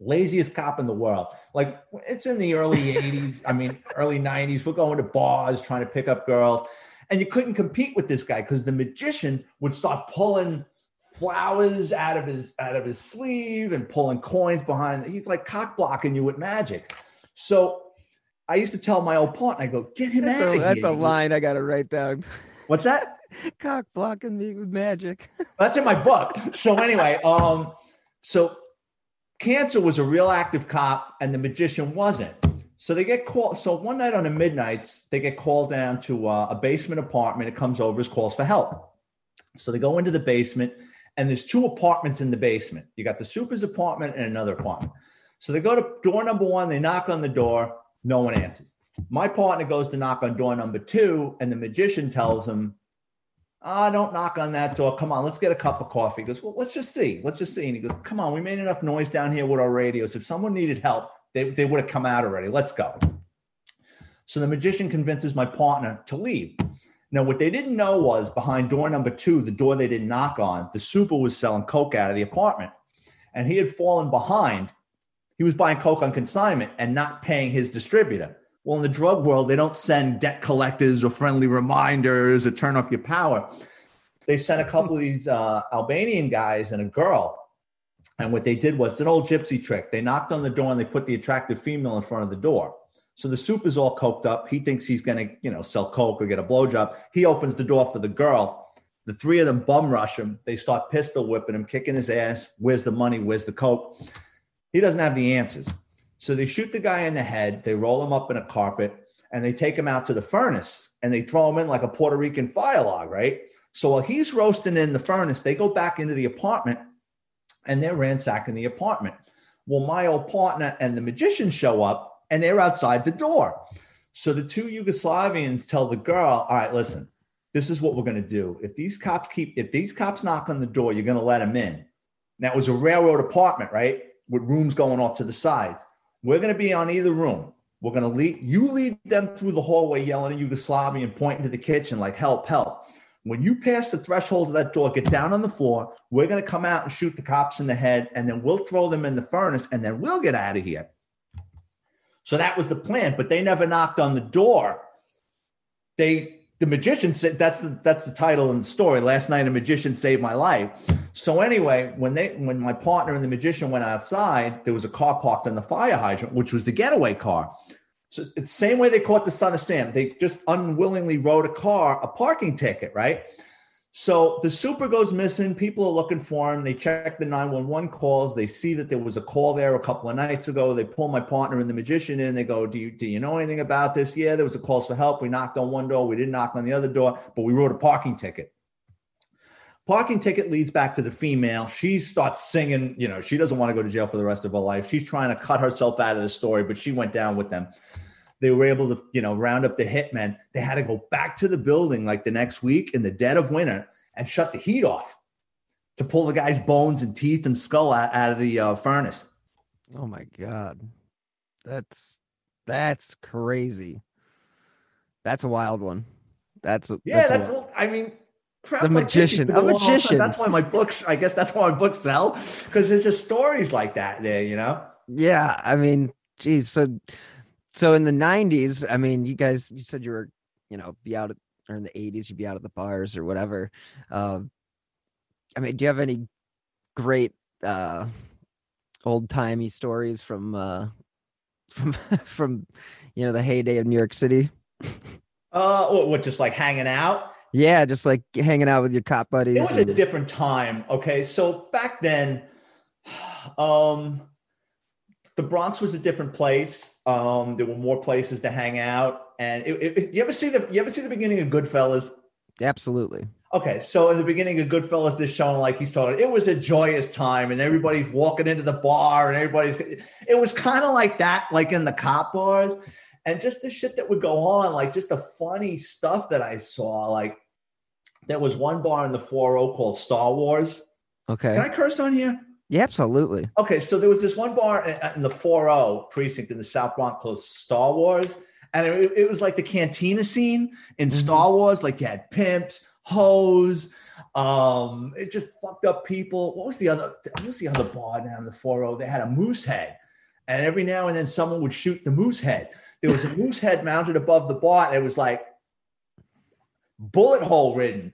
Speaker 2: Laziest cop in the world. Like it's in the early 80s, I mean, early 90s. We're going to bars trying to pick up girls. And you couldn't compete with this guy because the magician would start pulling flowers out of his out of his sleeve and pulling coins behind. He's like cock blocking you with magic. So I used to tell my old partner, I go, get him
Speaker 1: That's,
Speaker 2: out
Speaker 1: a,
Speaker 2: of
Speaker 1: that's
Speaker 2: here.
Speaker 1: a line I got to write down.
Speaker 2: What's that?
Speaker 1: Cock blocking me with magic.
Speaker 2: That's in my book. So anyway, um, so Cancer was a real active cop, and the magician wasn't. So they get called. So one night on the midnights, they get called down to uh, a basement apartment. It comes over as calls for help. So they go into the basement, and there's two apartments in the basement. You got the super's apartment and another apartment. So they go to door number one. They knock on the door. No one answers. My partner goes to knock on door number two, and the magician tells him, Ah, don't knock on that door. Come on, let's get a cup of coffee. He goes, Well, let's just see. Let's just see. And he goes, Come on, we made enough noise down here with our radios. If someone needed help, they, they would have come out already. Let's go. So the magician convinces my partner to leave. Now, what they didn't know was behind door number two, the door they didn't knock on, the super was selling Coke out of the apartment. And he had fallen behind. He was buying Coke on consignment and not paying his distributor. Well, in the drug world, they don't send debt collectors or friendly reminders or turn off your power. They sent a couple of these uh, Albanian guys and a girl. And what they did was it's an old gypsy trick. They knocked on the door and they put the attractive female in front of the door. So the soup is all coked up. He thinks he's going to, you know, sell coke or get a blowjob. He opens the door for the girl. The three of them bum rush him. They start pistol whipping him, kicking his ass. Where's the money? Where's the coke? He doesn't have the answers. So they shoot the guy in the head. They roll him up in a carpet and they take him out to the furnace and they throw him in like a Puerto Rican fire log, right? So while he's roasting in the furnace, they go back into the apartment and they're ransacking the apartment. Well, my old partner and the magician show up and they're outside the door. So the two Yugoslavians tell the girl, all right, listen, this is what we're going to do. If these cops keep, if these cops knock on the door, you're going to let them in. Now it was a railroad apartment, right? With rooms going off to the sides. We're going to be on either room. We're going to lead, you lead them through the hallway yelling at Yugoslavian, pointing to the kitchen like, help, help. When you pass the threshold of that door, get down on the floor. We're going to come out and shoot the cops in the head, and then we'll throw them in the furnace, and then we'll get out of here. So that was the plan, but they never knocked on the door. They the magician said that's the that's the title in the story. Last night a magician saved my life. So anyway, when they when my partner and the magician went outside, there was a car parked on the fire hydrant, which was the getaway car. So it's the same way they caught the son of Sam. They just unwillingly wrote a car a parking ticket, right? So the super goes missing. People are looking for him. They check the 911 calls. They see that there was a call there a couple of nights ago. They pull my partner and the magician in. They go, Do you, do you know anything about this? Yeah, there was a calls for help. We knocked on one door. We didn't knock on the other door, but we wrote a parking ticket. Parking ticket leads back to the female. She starts singing. You know, she doesn't want to go to jail for the rest of her life. She's trying to cut herself out of the story, but she went down with them they were able to, you know, round up the hitmen. They had to go back to the building like the next week in the dead of winter and shut the heat off to pull the guy's bones and teeth and skull out, out of the uh, furnace.
Speaker 1: Oh my god, that's that's crazy. That's a wild one. That's a,
Speaker 2: Yeah,
Speaker 1: that's,
Speaker 2: that's, what I mean. crap
Speaker 1: The
Speaker 2: like
Speaker 1: magician, a
Speaker 2: go on all the time.
Speaker 1: magician.
Speaker 2: That's why my books. I guess that's why my books sell because there's just stories like that there. You know.
Speaker 1: yeah. I mean, geez. So, so in the '90s, I mean, you guys, you said you were, you know, be out at, or in the '80s, you'd be out at the bars or whatever. Um, I mean, do you have any great uh, old timey stories from uh, from from you know the heyday of New York City?
Speaker 2: Uh, what, what just like hanging out?
Speaker 1: Yeah, just like hanging out with your cop buddies.
Speaker 2: It was a different time. Okay, so back then, um, the Bronx was a different place. Um, there were more places to hang out, and it, it, you ever see the you ever see the beginning of Goodfellas?
Speaker 1: absolutely.
Speaker 2: Okay, so in the beginning of Goodfellas, this showing like he's talking, it was a joyous time, and everybody's walking into the bar, and everybody's. It was kind of like that, like in the cop bars, and just the shit that would go on, like just the funny stuff that I saw. Like there was one bar in the 4 called Star Wars.
Speaker 1: Okay.
Speaker 2: Can I curse on here?
Speaker 1: Yeah, absolutely.
Speaker 2: Okay, so there was this one bar in the 40 precinct in the South Bronx called Star Wars, and it, it was like the cantina scene in
Speaker 1: Mm-hmm.
Speaker 2: Star Wars. Like you had pimps, hoes, um, it just fucked up people. What was the other? What was the other bar down in the 40? They had a moose head, and every now and then someone would shoot the moose head. There was a moose head mounted above the bar, and it was like bullet hole ridden.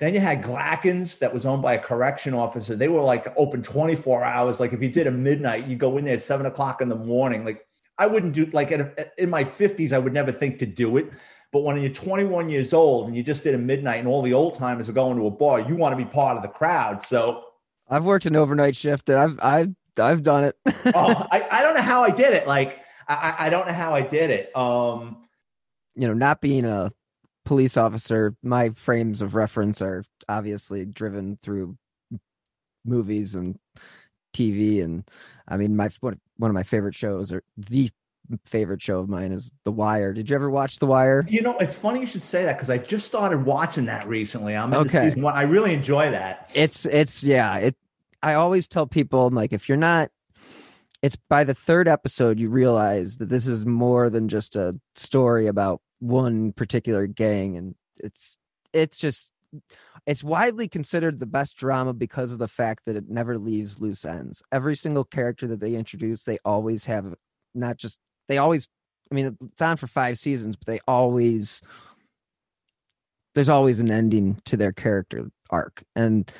Speaker 2: Then you had Glackens that was owned by a correction officer. They were like open 24 hours. Like if you did a midnight, you go in there at seven o'clock in the morning. Like I wouldn't do like at, in my 50s, I would never think to do it. But when you're 21 years old and you just did a midnight and all the old timers are going to a bar, you want to be part of the crowd. So
Speaker 1: I've worked an overnight shift. And I've I've I've done it.
Speaker 2: oh, I, I don't know how I did it. Like I, I don't know how I did it. Um,
Speaker 1: you know, not being a police officer, my frames of reference are obviously driven through movies and TV. And I mean, my one of my favorite shows, or the favorite show of mine, is The Wire. Did you ever watch The Wire?
Speaker 2: you know, it's funny you should say that because I just started watching that recently. I'm
Speaker 1: Okay.
Speaker 2: season one. I really enjoy that.
Speaker 1: It's it's yeah. It. I always tell people I'm like, if you're not, it's by the third episode you realize that this is more than just a story about one particular gang, and it's it's just it's widely considered the best drama because of the fact that it never leaves loose ends. Every single character that they introduce, they always have not just they always. I mean, it's on for five seasons, but they always there's always an ending to their character arc, and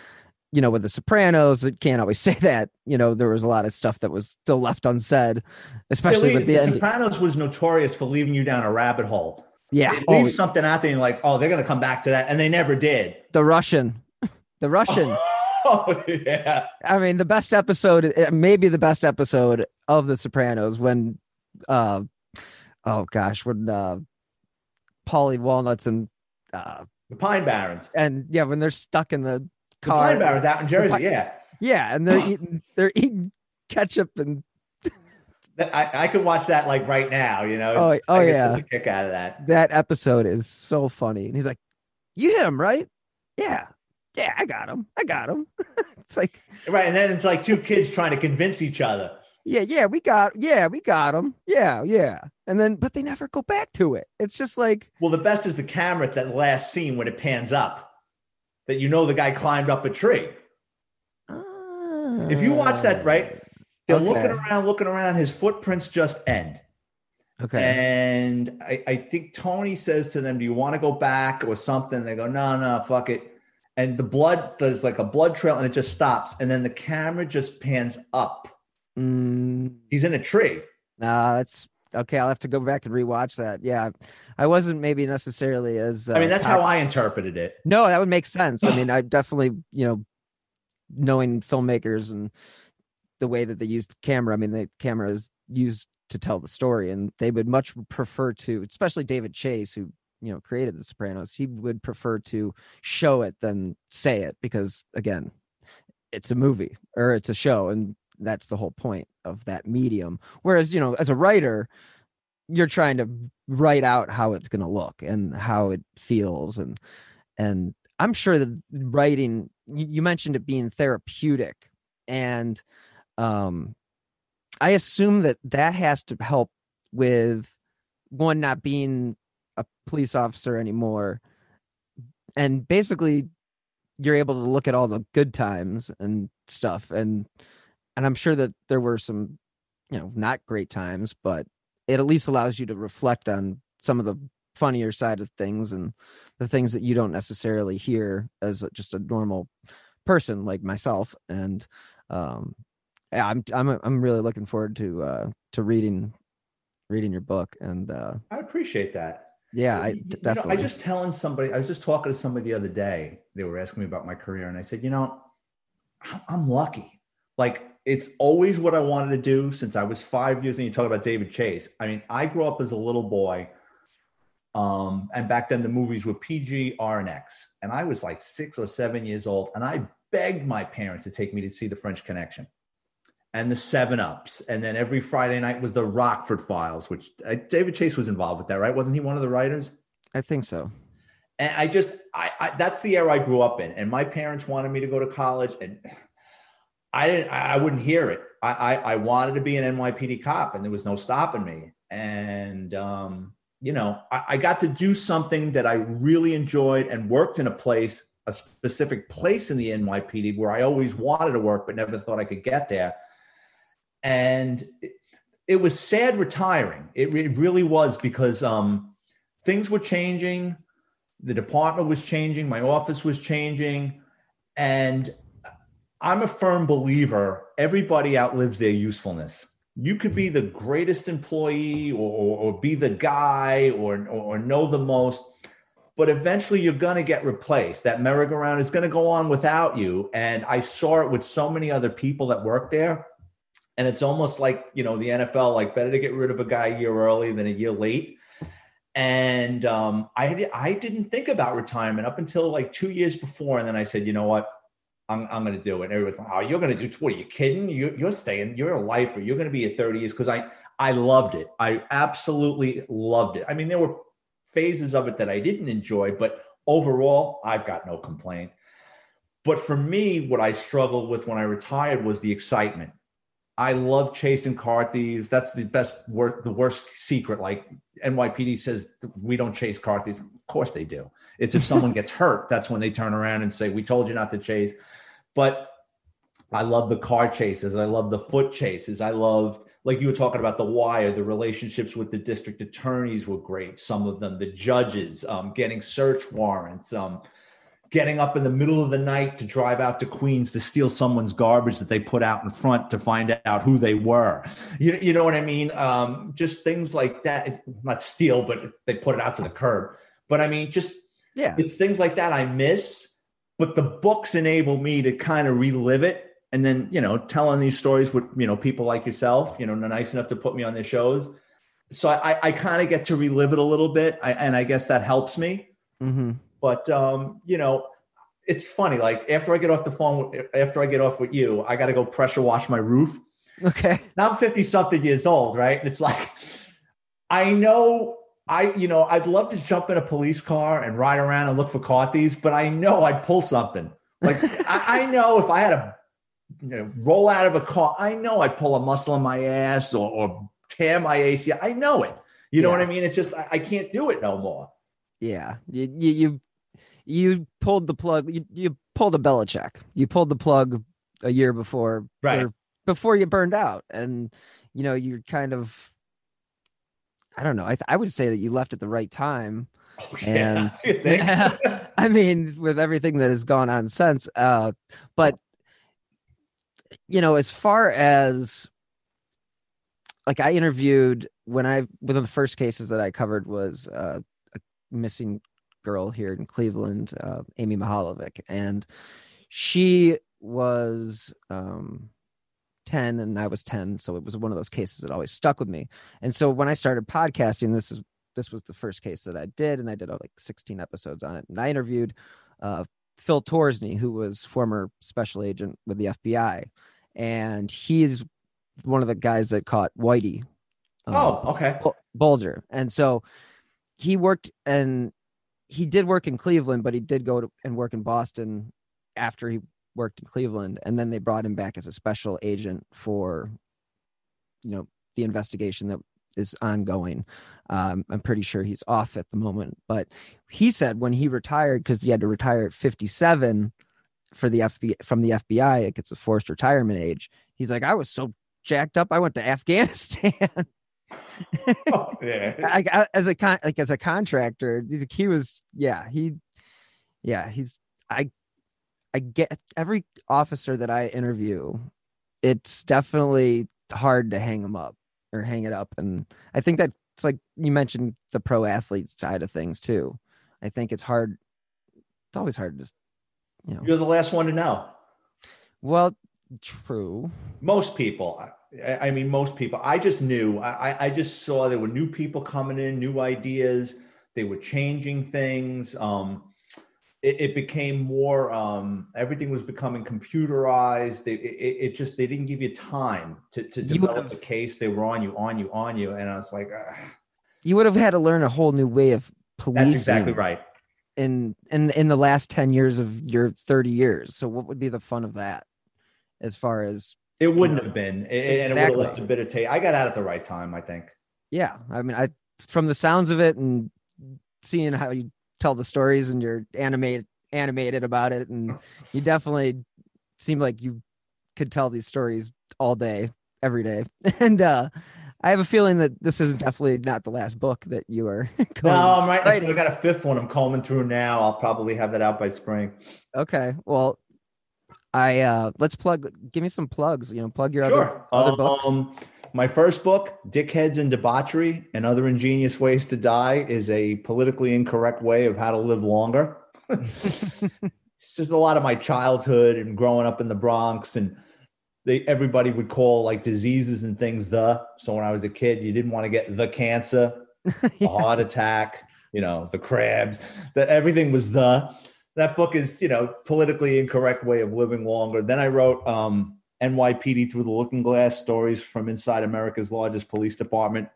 Speaker 1: you know, with the Sopranos, it can't always say that. You know, there was a lot of stuff that was still left unsaid, especially
Speaker 2: Yeah,
Speaker 1: with the
Speaker 2: the. Sopranos was notorious for leaving you down a rabbit hole.
Speaker 1: Yeah,
Speaker 2: They leave something out there and like, oh, they're going to come back to that. And they never did.
Speaker 1: the Russian, the Russian.
Speaker 2: Oh, yeah.
Speaker 1: I mean, the best episode, eh, maybe the best episode of The Sopranos when, uh, oh gosh, when uh, Paulie Walnuts and uh,
Speaker 2: The Pine Barrens.
Speaker 1: and yeah, when they're stuck in the
Speaker 2: The
Speaker 1: car,
Speaker 2: Pine Barrens out in Jersey.
Speaker 1: Pine-
Speaker 2: Yeah.
Speaker 1: yeah, and they're eating they're eating ketchup and
Speaker 2: I, I could watch that like right now, you know?
Speaker 1: Oh,
Speaker 2: It's-
Speaker 1: oh,
Speaker 2: I
Speaker 1: yeah.
Speaker 2: kick out of that.
Speaker 1: that episode is so funny. And he's like, "You hit him, right? Yeah, yeah, I got him. I got him." it's like,
Speaker 2: Right. And then it's like two kids trying to convince each other.
Speaker 1: yeah, yeah, we got, yeah, we got him. Yeah, yeah. And then, but they never go back to it. It's just like,
Speaker 2: Well, the best is the camera at that last scene when it pans up that you know the guy climbed up a tree. If you watch that, right, they're
Speaker 1: Okay.
Speaker 2: looking around, looking around, his footprints just end.
Speaker 1: Okay.
Speaker 2: And I, I think Tony says to them, Do you want to go back or something? They go, No, no, fuck it. And the blood, there's like a blood trail and it just stops. And then the camera just pans up.
Speaker 1: Mm,
Speaker 2: He's in a tree.
Speaker 1: nah, that's okay. I'll have to go back and rewatch that. Yeah, I wasn't maybe necessarily as. Uh,
Speaker 2: I mean, that's how I interpreted it.
Speaker 1: No, that would make sense. I mean, I definitely, you know, knowing filmmakers and the way that they used the camera. I mean, the camera is used to tell the story, and they would much prefer to, especially David Chase, who you know created The Sopranos. He would prefer to show it than say it because, again, it's a movie or it's a show, and that's the whole point of that medium. Whereas, you know, as a writer, you're trying to write out how it's going to look and how it feels and and i'm sure that writing you mentioned it being therapeutic and um i assume that that has to help with one not being a police officer anymore and basically you're able to look at all the good times and stuff and and i'm sure that there were some you know not great times but it at least allows you to reflect on some of the funnier side of things and the things that you don't necessarily hear as just a normal person like myself and um yeah, i'm i'm i'm really looking forward to uh to reading reading your book and uh
Speaker 2: I appreciate that.
Speaker 1: yeah i
Speaker 2: You-
Speaker 1: d-
Speaker 2: you know,
Speaker 1: definitely
Speaker 2: I just telling somebody, I was just talking to somebody the other day. They were asking me about my career, and I said, you know, I'm lucky. Like it's always what I wanted to do since I was five years. And you talk about David Chase. I mean, I grew up as a little boy Um, and back then the movies were PG, R, and X. And I was like six or seven years old, and I begged my parents to take me to see The French Connection and the Seven Ups. And then every Friday night was the Rockford Files, which uh, David Chase was involved with that, right? Wasn't he one of the writers?
Speaker 1: I think so.
Speaker 2: And I just, I, I that's the era I grew up in. And my parents wanted me to go to college, and I didn't, I wouldn't hear it. I, I, I wanted to be an NYPD cop, and there was no stopping me. And, um, you know, I, I got to do something that I really enjoyed and worked in a place, a specific place in the NYPD where I always wanted to work, but never thought I could get there. And it, it was sad retiring. It, it really was because um, things were changing, the department was changing, my office was changing, and I'm a firm believer everybody outlives their usefulness. You could be the greatest employee or, or, or be the guy or, or know the most, but eventually you're going to get replaced. That merry-go-round is going to go on without you. And I saw it with so many other people that work there. And it's almost like, you know, the NFL, like better to get rid of a guy a year early than a year late. And um, I, I didn't think about retirement up until like two years before. And then I said, you know what? I'm, I'm going to do it. And everyone's like, oh, you're going to do, what are you kidding? You, you're staying, you're a lifer. You're going to be at 30 years. Cause I, I loved it. I absolutely loved it. I mean, there were phases of it that I didn't enjoy, but overall I've got no complaint. But for me, what I struggled with when I retired was the excitement. I love chasing car thieves. That's the best work, the worst secret. Like NYPD says, we don't chase car thieves. Of course they do. It's if someone gets hurt, that's when they turn around and say, we told you not to chase. But I love the car chases. I love the foot chases. I love, like you were talking about the wire, the relationships with the district attorneys were great. Some of them, the judges, um, getting search warrants, um, getting up in the middle of the night to drive out to Queens to steal someone's garbage that they put out in front to find out who they were. You, you know what I mean? Um, just things like that. Not steal, but they put it out to the curb. But I mean, just
Speaker 1: yeah,
Speaker 2: it's things like that I miss. But the books enable me to kind of relive it. And then, you know, telling these stories with, you know, people like yourself, you know, nice enough to put me on their shows. So I, I kind of get to relive it a little bit. I, and I guess that helps me.
Speaker 1: Mm-hmm.
Speaker 2: But um, you know, it's funny. Like after I get off the phone, after I get off with you, I got to go pressure wash my roof.
Speaker 1: Okay.
Speaker 2: Now I'm 50 something years old, right? And it's like, I know I, you know, I'd love to jump in a police car and ride around and look for car thieves, but I know I'd pull something. Like I, I, know if I had a you know, roll out of a car, I know I'd pull a muscle in my ass or, or tear my ACL. I know it. You know yeah. what I mean? It's just I, I, can't do it no more.
Speaker 1: Yeah, you, you, you you pulled the plug. You, you pulled a Belichick. You pulled the plug a year before,
Speaker 2: right?
Speaker 1: Before you burned out, and you know you're kind of. I don't know. I I would say that you left at the right time.
Speaker 2: Oh, yeah.
Speaker 1: And I mean, with everything that has gone on since, uh, but you know, as far as like I interviewed when I one of the first cases that I covered was uh, a missing girl here in Cleveland, uh, Amy Mihaljevic, and she was um, 10 and I was 10. So it was one of those cases that always stuck with me. And so when I started podcasting, this is this was the first case that I did, and I did uh, like 16 episodes on it. And I interviewed uh, Phil Torsney, who was former special agent with the FBI, and he's one of the guys that caught Whitey.
Speaker 2: Um, oh, okay.
Speaker 1: Bulger, and so he worked and he did work in Cleveland, but he did go to, and work in Boston after he worked in Cleveland, and then they brought him back as a special agent for, you know, the investigation that is ongoing. Um, I'm pretty sure he's off at the moment, but he said when he retired because he had to retire at 57 for the FBI from the FBI, it gets a forced retirement age. He's like, I was so jacked up, I went to Afghanistan.
Speaker 2: oh, yeah.
Speaker 1: I, as a con, like as a contractor, he was yeah he yeah he's I I get every officer that I interview, it's definitely hard to hang them up or hang it up, and I think that's like you mentioned the pro athlete side of things too. I think it's hard. It's always hard to just you know.
Speaker 2: You're the last one to know.
Speaker 1: Well, true.
Speaker 2: Most people. I mean, most people. I just knew. I, I just saw there were new people coming in, new ideas. they were changing things. Um, it, it became more. Um, everything was becoming computerized. They, it, it, just they didn't give you time to to develop the case. They were on you, on you, on you, and I was like, Ugh.
Speaker 1: you would have had to learn a whole new way of policing.
Speaker 2: That's exactly right.
Speaker 1: In in in the last ten years of your thirty years. So what would be the fun of that? As far as
Speaker 2: it wouldn't have been, exactly. and it would have left a bit of taste. I got out at the right time, I think.
Speaker 1: Yeah, I mean, I from the sounds of it and seeing how you tell the stories and you're animated animated about it, and you definitely seem like you could tell these stories all day, every day, and uh I have a feeling that this is definitely not the last book that you are.
Speaker 2: no, I'm right. I got a fifth one. I'm combing through now. I'll probably have that out by spring.
Speaker 1: Okay. Well, I uh let's plug. Give me some plugs. You know, plug your sure. other other books.
Speaker 2: Um, my first book, Dickheads and Debauchery and Other Ingenious Ways to Die, is a politically incorrect way of how to live longer. it's just a lot of my childhood and growing up in the Bronx and they everybody would call like diseases and things the. So when I was a kid, you didn't want to get the cancer, yeah. heart attack, you know, the crabs. That everything was the. That book is, you know, politically incorrect way of living longer. Then I wrote um, NYPD Through the Looking Glass stories from inside America's largest police department.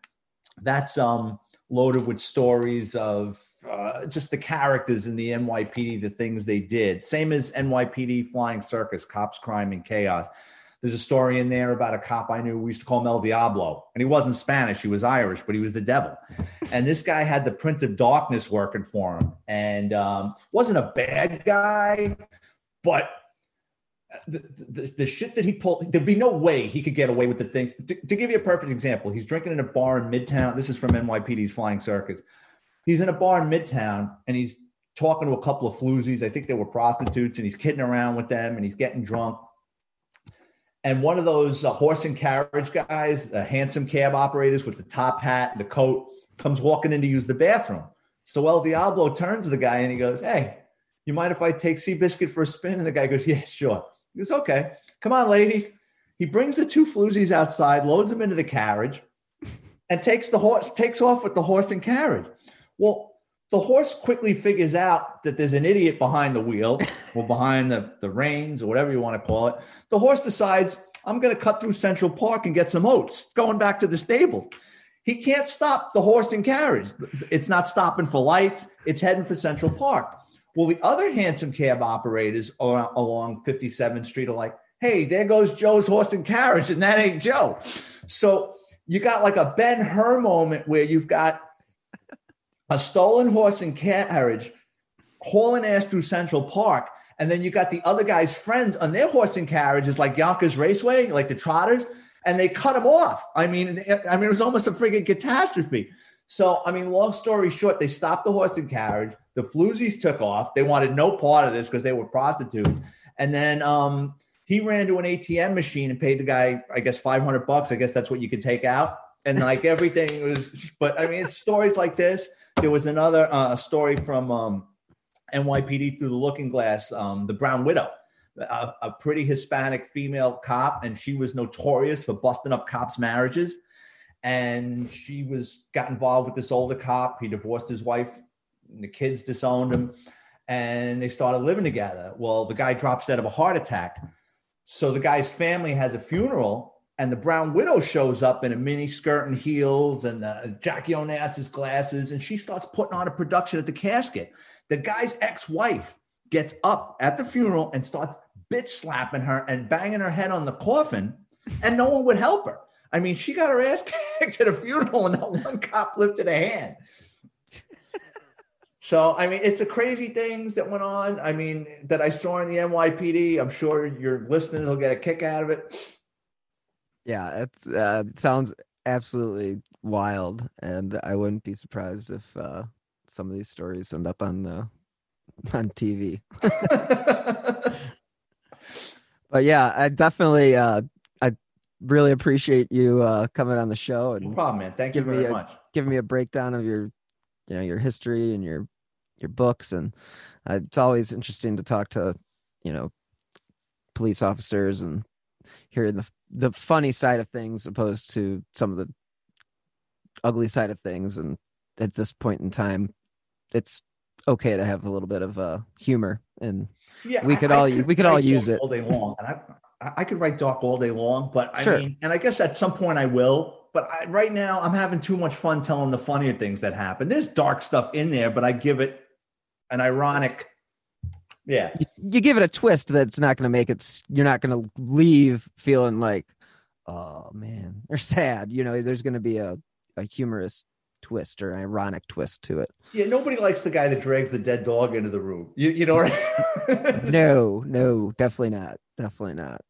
Speaker 2: That's um, loaded with stories of uh, just the characters in the NYPD, the things they did. Same as NYPD Flying Circus, Cops, Crime, and Chaos. There's a story in there about a cop I knew. We used to call him El Diablo, and he wasn't Spanish. He was Irish, but he was the devil. and this guy had the Prince of Darkness working for him, and um, wasn't a bad guy, but the, the, the, shit that he pulled, there'd be no way he could get away with the things. To, to, give you a perfect example, he's drinking in a bar in Midtown. This is from NYPD's Flying Circus. He's in a bar in Midtown and he's talking to a couple of floozies. I think they were prostitutes and he's kidding around with them and he's getting drunk and one of those uh, horse and carriage guys, the hansom cab operators with the top hat and the coat, comes walking in to use the bathroom. So El Diablo turns to the guy and he goes, Hey, you mind if I take Seabiscuit for a spin? And the guy goes, Yeah, sure. He goes, Okay, come on, ladies. He brings the two floozies outside, loads them into the carriage, and takes the horse, takes off with the horse and carriage. Well, the horse quickly figures out that there's an idiot behind the wheel or behind the, the reins or whatever you want to call it. The horse decides, I'm going to cut through Central Park and get some oats, going back to the stable. He can't stop the horse and carriage. It's not stopping for lights, it's heading for Central Park. Well, the other hansom cab operators along 57th Street are like, hey, there goes Joe's horse and carriage, and that ain't Joe. So you got like a Ben Hur moment where you've got a stolen horse and carriage hauling ass through Central Park. And then you got the other guy's friends on their horse and carriages, like Yonkers Raceway, like the Trotters, and they cut him off. I mean, I mean, it was almost a frigging catastrophe. So, I mean, long story short, they stopped the horse and carriage. The floozies took off. They wanted no part of this because they were prostitutes. And then um, he ran to an ATM machine and paid the guy, I guess, 500 bucks. I guess that's what you could take out. And like everything was, but I mean, it's stories like this there was another uh, story from um, NYPD through the Looking Glass, um, the Brown Widow, a, a, pretty Hispanic female cop, and she was notorious for busting up cops' marriages. And she was got involved with this older cop. He divorced his wife, the kids disowned him, and they started living together. Well, the guy drops dead of a heart attack. So the guy's family has a funeral and the brown widow shows up in a mini skirt and heels and uh, Jackie Onassis glasses, and she starts putting on a production at the casket. The guy's ex-wife gets up at the funeral and starts bitch slapping her and banging her head on the coffin, and no one would help her. I mean, she got her ass kicked at a funeral, and not one cop lifted a hand. So, I mean, it's the crazy things that went on. I mean, that I saw in the NYPD. I'm sure your listeners will get a kick out of it.
Speaker 1: Yeah, uh, it sounds absolutely wild, and I wouldn't be surprised if uh, some of these stories end up on uh, on TV. but yeah, I definitely uh, I really appreciate you uh, coming on the show and
Speaker 2: no problem, man. Thank you very
Speaker 1: a,
Speaker 2: much.
Speaker 1: Giving me a breakdown of your you know your history and your your books, and uh, it's always interesting to talk to you know police officers and hearing the the funny side of things opposed to some of the ugly side of things and at this point in time it's okay to have a little bit of uh, humor, and
Speaker 2: Yeah,
Speaker 1: we
Speaker 2: I-
Speaker 1: could
Speaker 2: I
Speaker 1: all we could all use it.
Speaker 2: all day long, and I I- I could write dark all day long, but I
Speaker 1: Sure.
Speaker 2: mean, and I guess at some point I will. But I, right now, I'm having too much fun telling the funnier things that happen. There's dark stuff in there, but I give it an ironic. Yeah,
Speaker 1: You give it a twist that's not going to make it. You're not going to leave feeling like, oh man, or sad. You know, there's going to be a a humorous twist or an ironic twist to it.
Speaker 2: yeah. Nobody likes the guy that drags the dead dog into the room. You, you know, right?
Speaker 1: no, no, definitely not. Definitely not.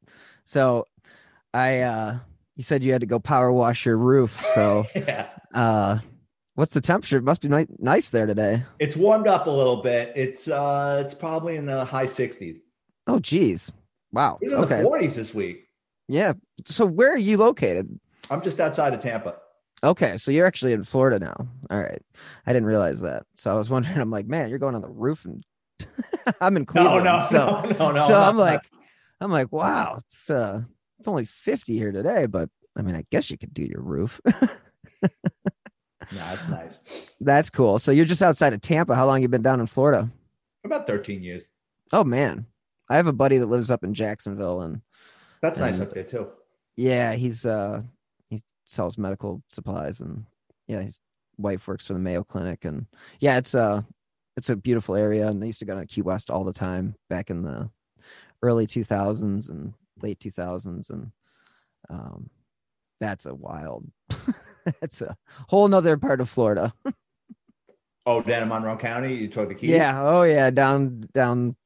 Speaker 1: So I uh you said you had to go power wash your roof. So
Speaker 2: yeah.
Speaker 1: uh what's the temperature? It must be ni- nice there today.
Speaker 2: It's warmed up a little bit. It's uh, it's probably in the high 60s.
Speaker 1: Oh geez. Wow.
Speaker 2: In
Speaker 1: Okay.
Speaker 2: the 40s this week.
Speaker 1: Yeah. So where are you located?
Speaker 2: I'm just outside of Tampa.
Speaker 1: Okay, so you're actually in Florida now. All right. I didn't realize that. So I was wondering, I'm like, man, you're going on the roof and I'm in
Speaker 2: No,
Speaker 1: Cleveland.
Speaker 2: no,
Speaker 1: so
Speaker 2: no, no, no.
Speaker 1: so I'm like, I'm like, wow, it's uh, it's only 50 here today, but I mean, I guess you could do your roof.
Speaker 2: nah, it's nice.
Speaker 1: That's cool. So you're just outside of Tampa. How long you been down in Florida?
Speaker 2: About 13 years.
Speaker 1: Oh man, I have a buddy that lives up in Jacksonville, and
Speaker 2: That's nice up there too.
Speaker 1: yeah, he's uh, he sells medical supplies, and yeah, his wife works for the Mayo Clinic, and yeah, it's uh, it's a beautiful area, and I used to go to Key West all the time back in the early 2000s and late 2000s, and um, that's a wild. That's a whole nother part of Florida.
Speaker 2: Oh, down in Monroe County, you took the keys.
Speaker 1: Yeah. Oh, yeah. Down, down.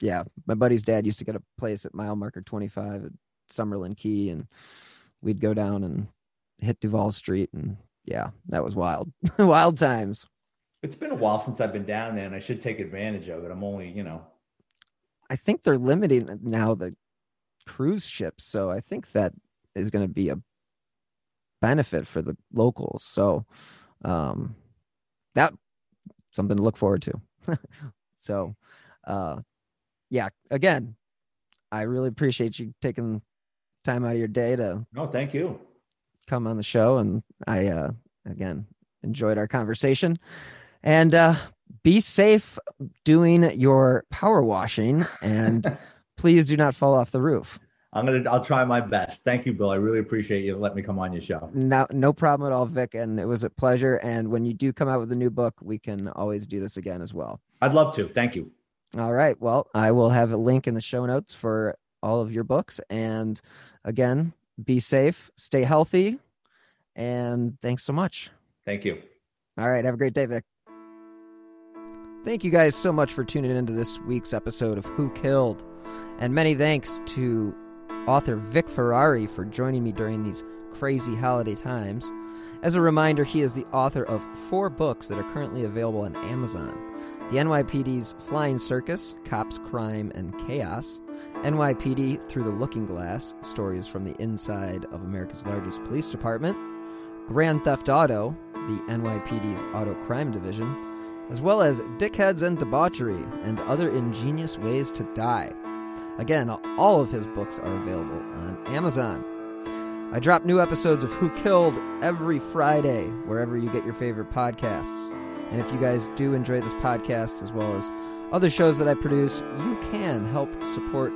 Speaker 1: Yeah. My buddy's dad used to get a place at mile marker 25 at Summerland Key, and we'd go down and hit Duval Street. And yeah, that was wild. wild times.
Speaker 2: It's been a while since I've been down there, and I should take advantage of it. I'm only, you know,
Speaker 1: I think they're limiting now the cruise ships. So I think that is going to be a benefit for the locals. So, um, that something to look forward to. so, uh, yeah, again, I really appreciate you taking time out of your day to
Speaker 2: no, thank you.
Speaker 1: come on the show. And I, uh, again, enjoyed our conversation and, uh, be safe doing your power washing and please do not fall off the roof.
Speaker 2: I'm gonna, I'll try my best. Thank you, Bill. I really appreciate you letting me come on your show.
Speaker 1: No, no problem at all, Vic. And it was a pleasure. And when you do come out with a new book, we can always do this again as well.
Speaker 2: I'd love to. Thank you.
Speaker 1: All right. Well, I will have a link in the show notes for all of your books. And again, be safe, stay healthy, and thanks so much.
Speaker 2: Thank you.
Speaker 1: All right. Have a great day, Vic. Thank you guys so much for tuning into this week's episode of Who Killed. And many thanks to author Vic Ferrari for joining me during these crazy holiday times. As a reminder, he is the author of four books that are currently available on Amazon The NYPD's Flying Circus, Cops, Crime, and Chaos, NYPD Through the Looking Glass, Stories from the Inside of America's Largest Police Department, Grand Theft Auto, the NYPD's Auto Crime Division, as well as Dickheads and Debauchery and Other Ingenious Ways to Die. Again, all of his books are available on Amazon. I drop new episodes of Who Killed every Friday, wherever you get your favorite podcasts. And if you guys do enjoy this podcast as well as other shows that I produce, you can help support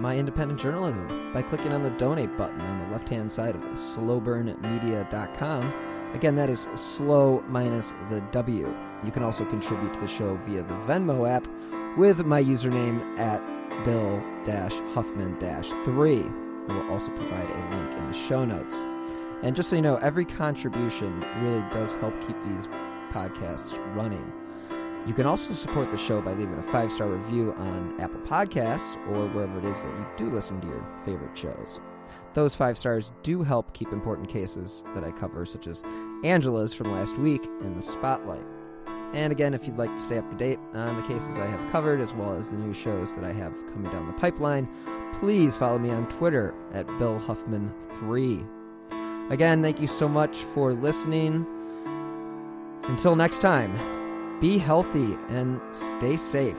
Speaker 1: my independent journalism by clicking on the donate button on the left hand side of slowburnmedia.com. Again, that is slow minus the W. You can also contribute to the show via the Venmo app with my username at Bill Huffman 3. I will also provide a link in the show notes. And just so you know, every contribution really does help keep these podcasts running. You can also support the show by leaving a five star review on Apple Podcasts or wherever it is that you do listen to your favorite shows. Those five stars do help keep important cases that I cover, such as Angela's from last week in the spotlight. And again, if you'd like to stay up to date on the cases I have covered, as well as the new shows that I have coming down the pipeline, please follow me on Twitter at Bill Huffman3. Again, thank you so much for listening. Until next time, be healthy and stay safe.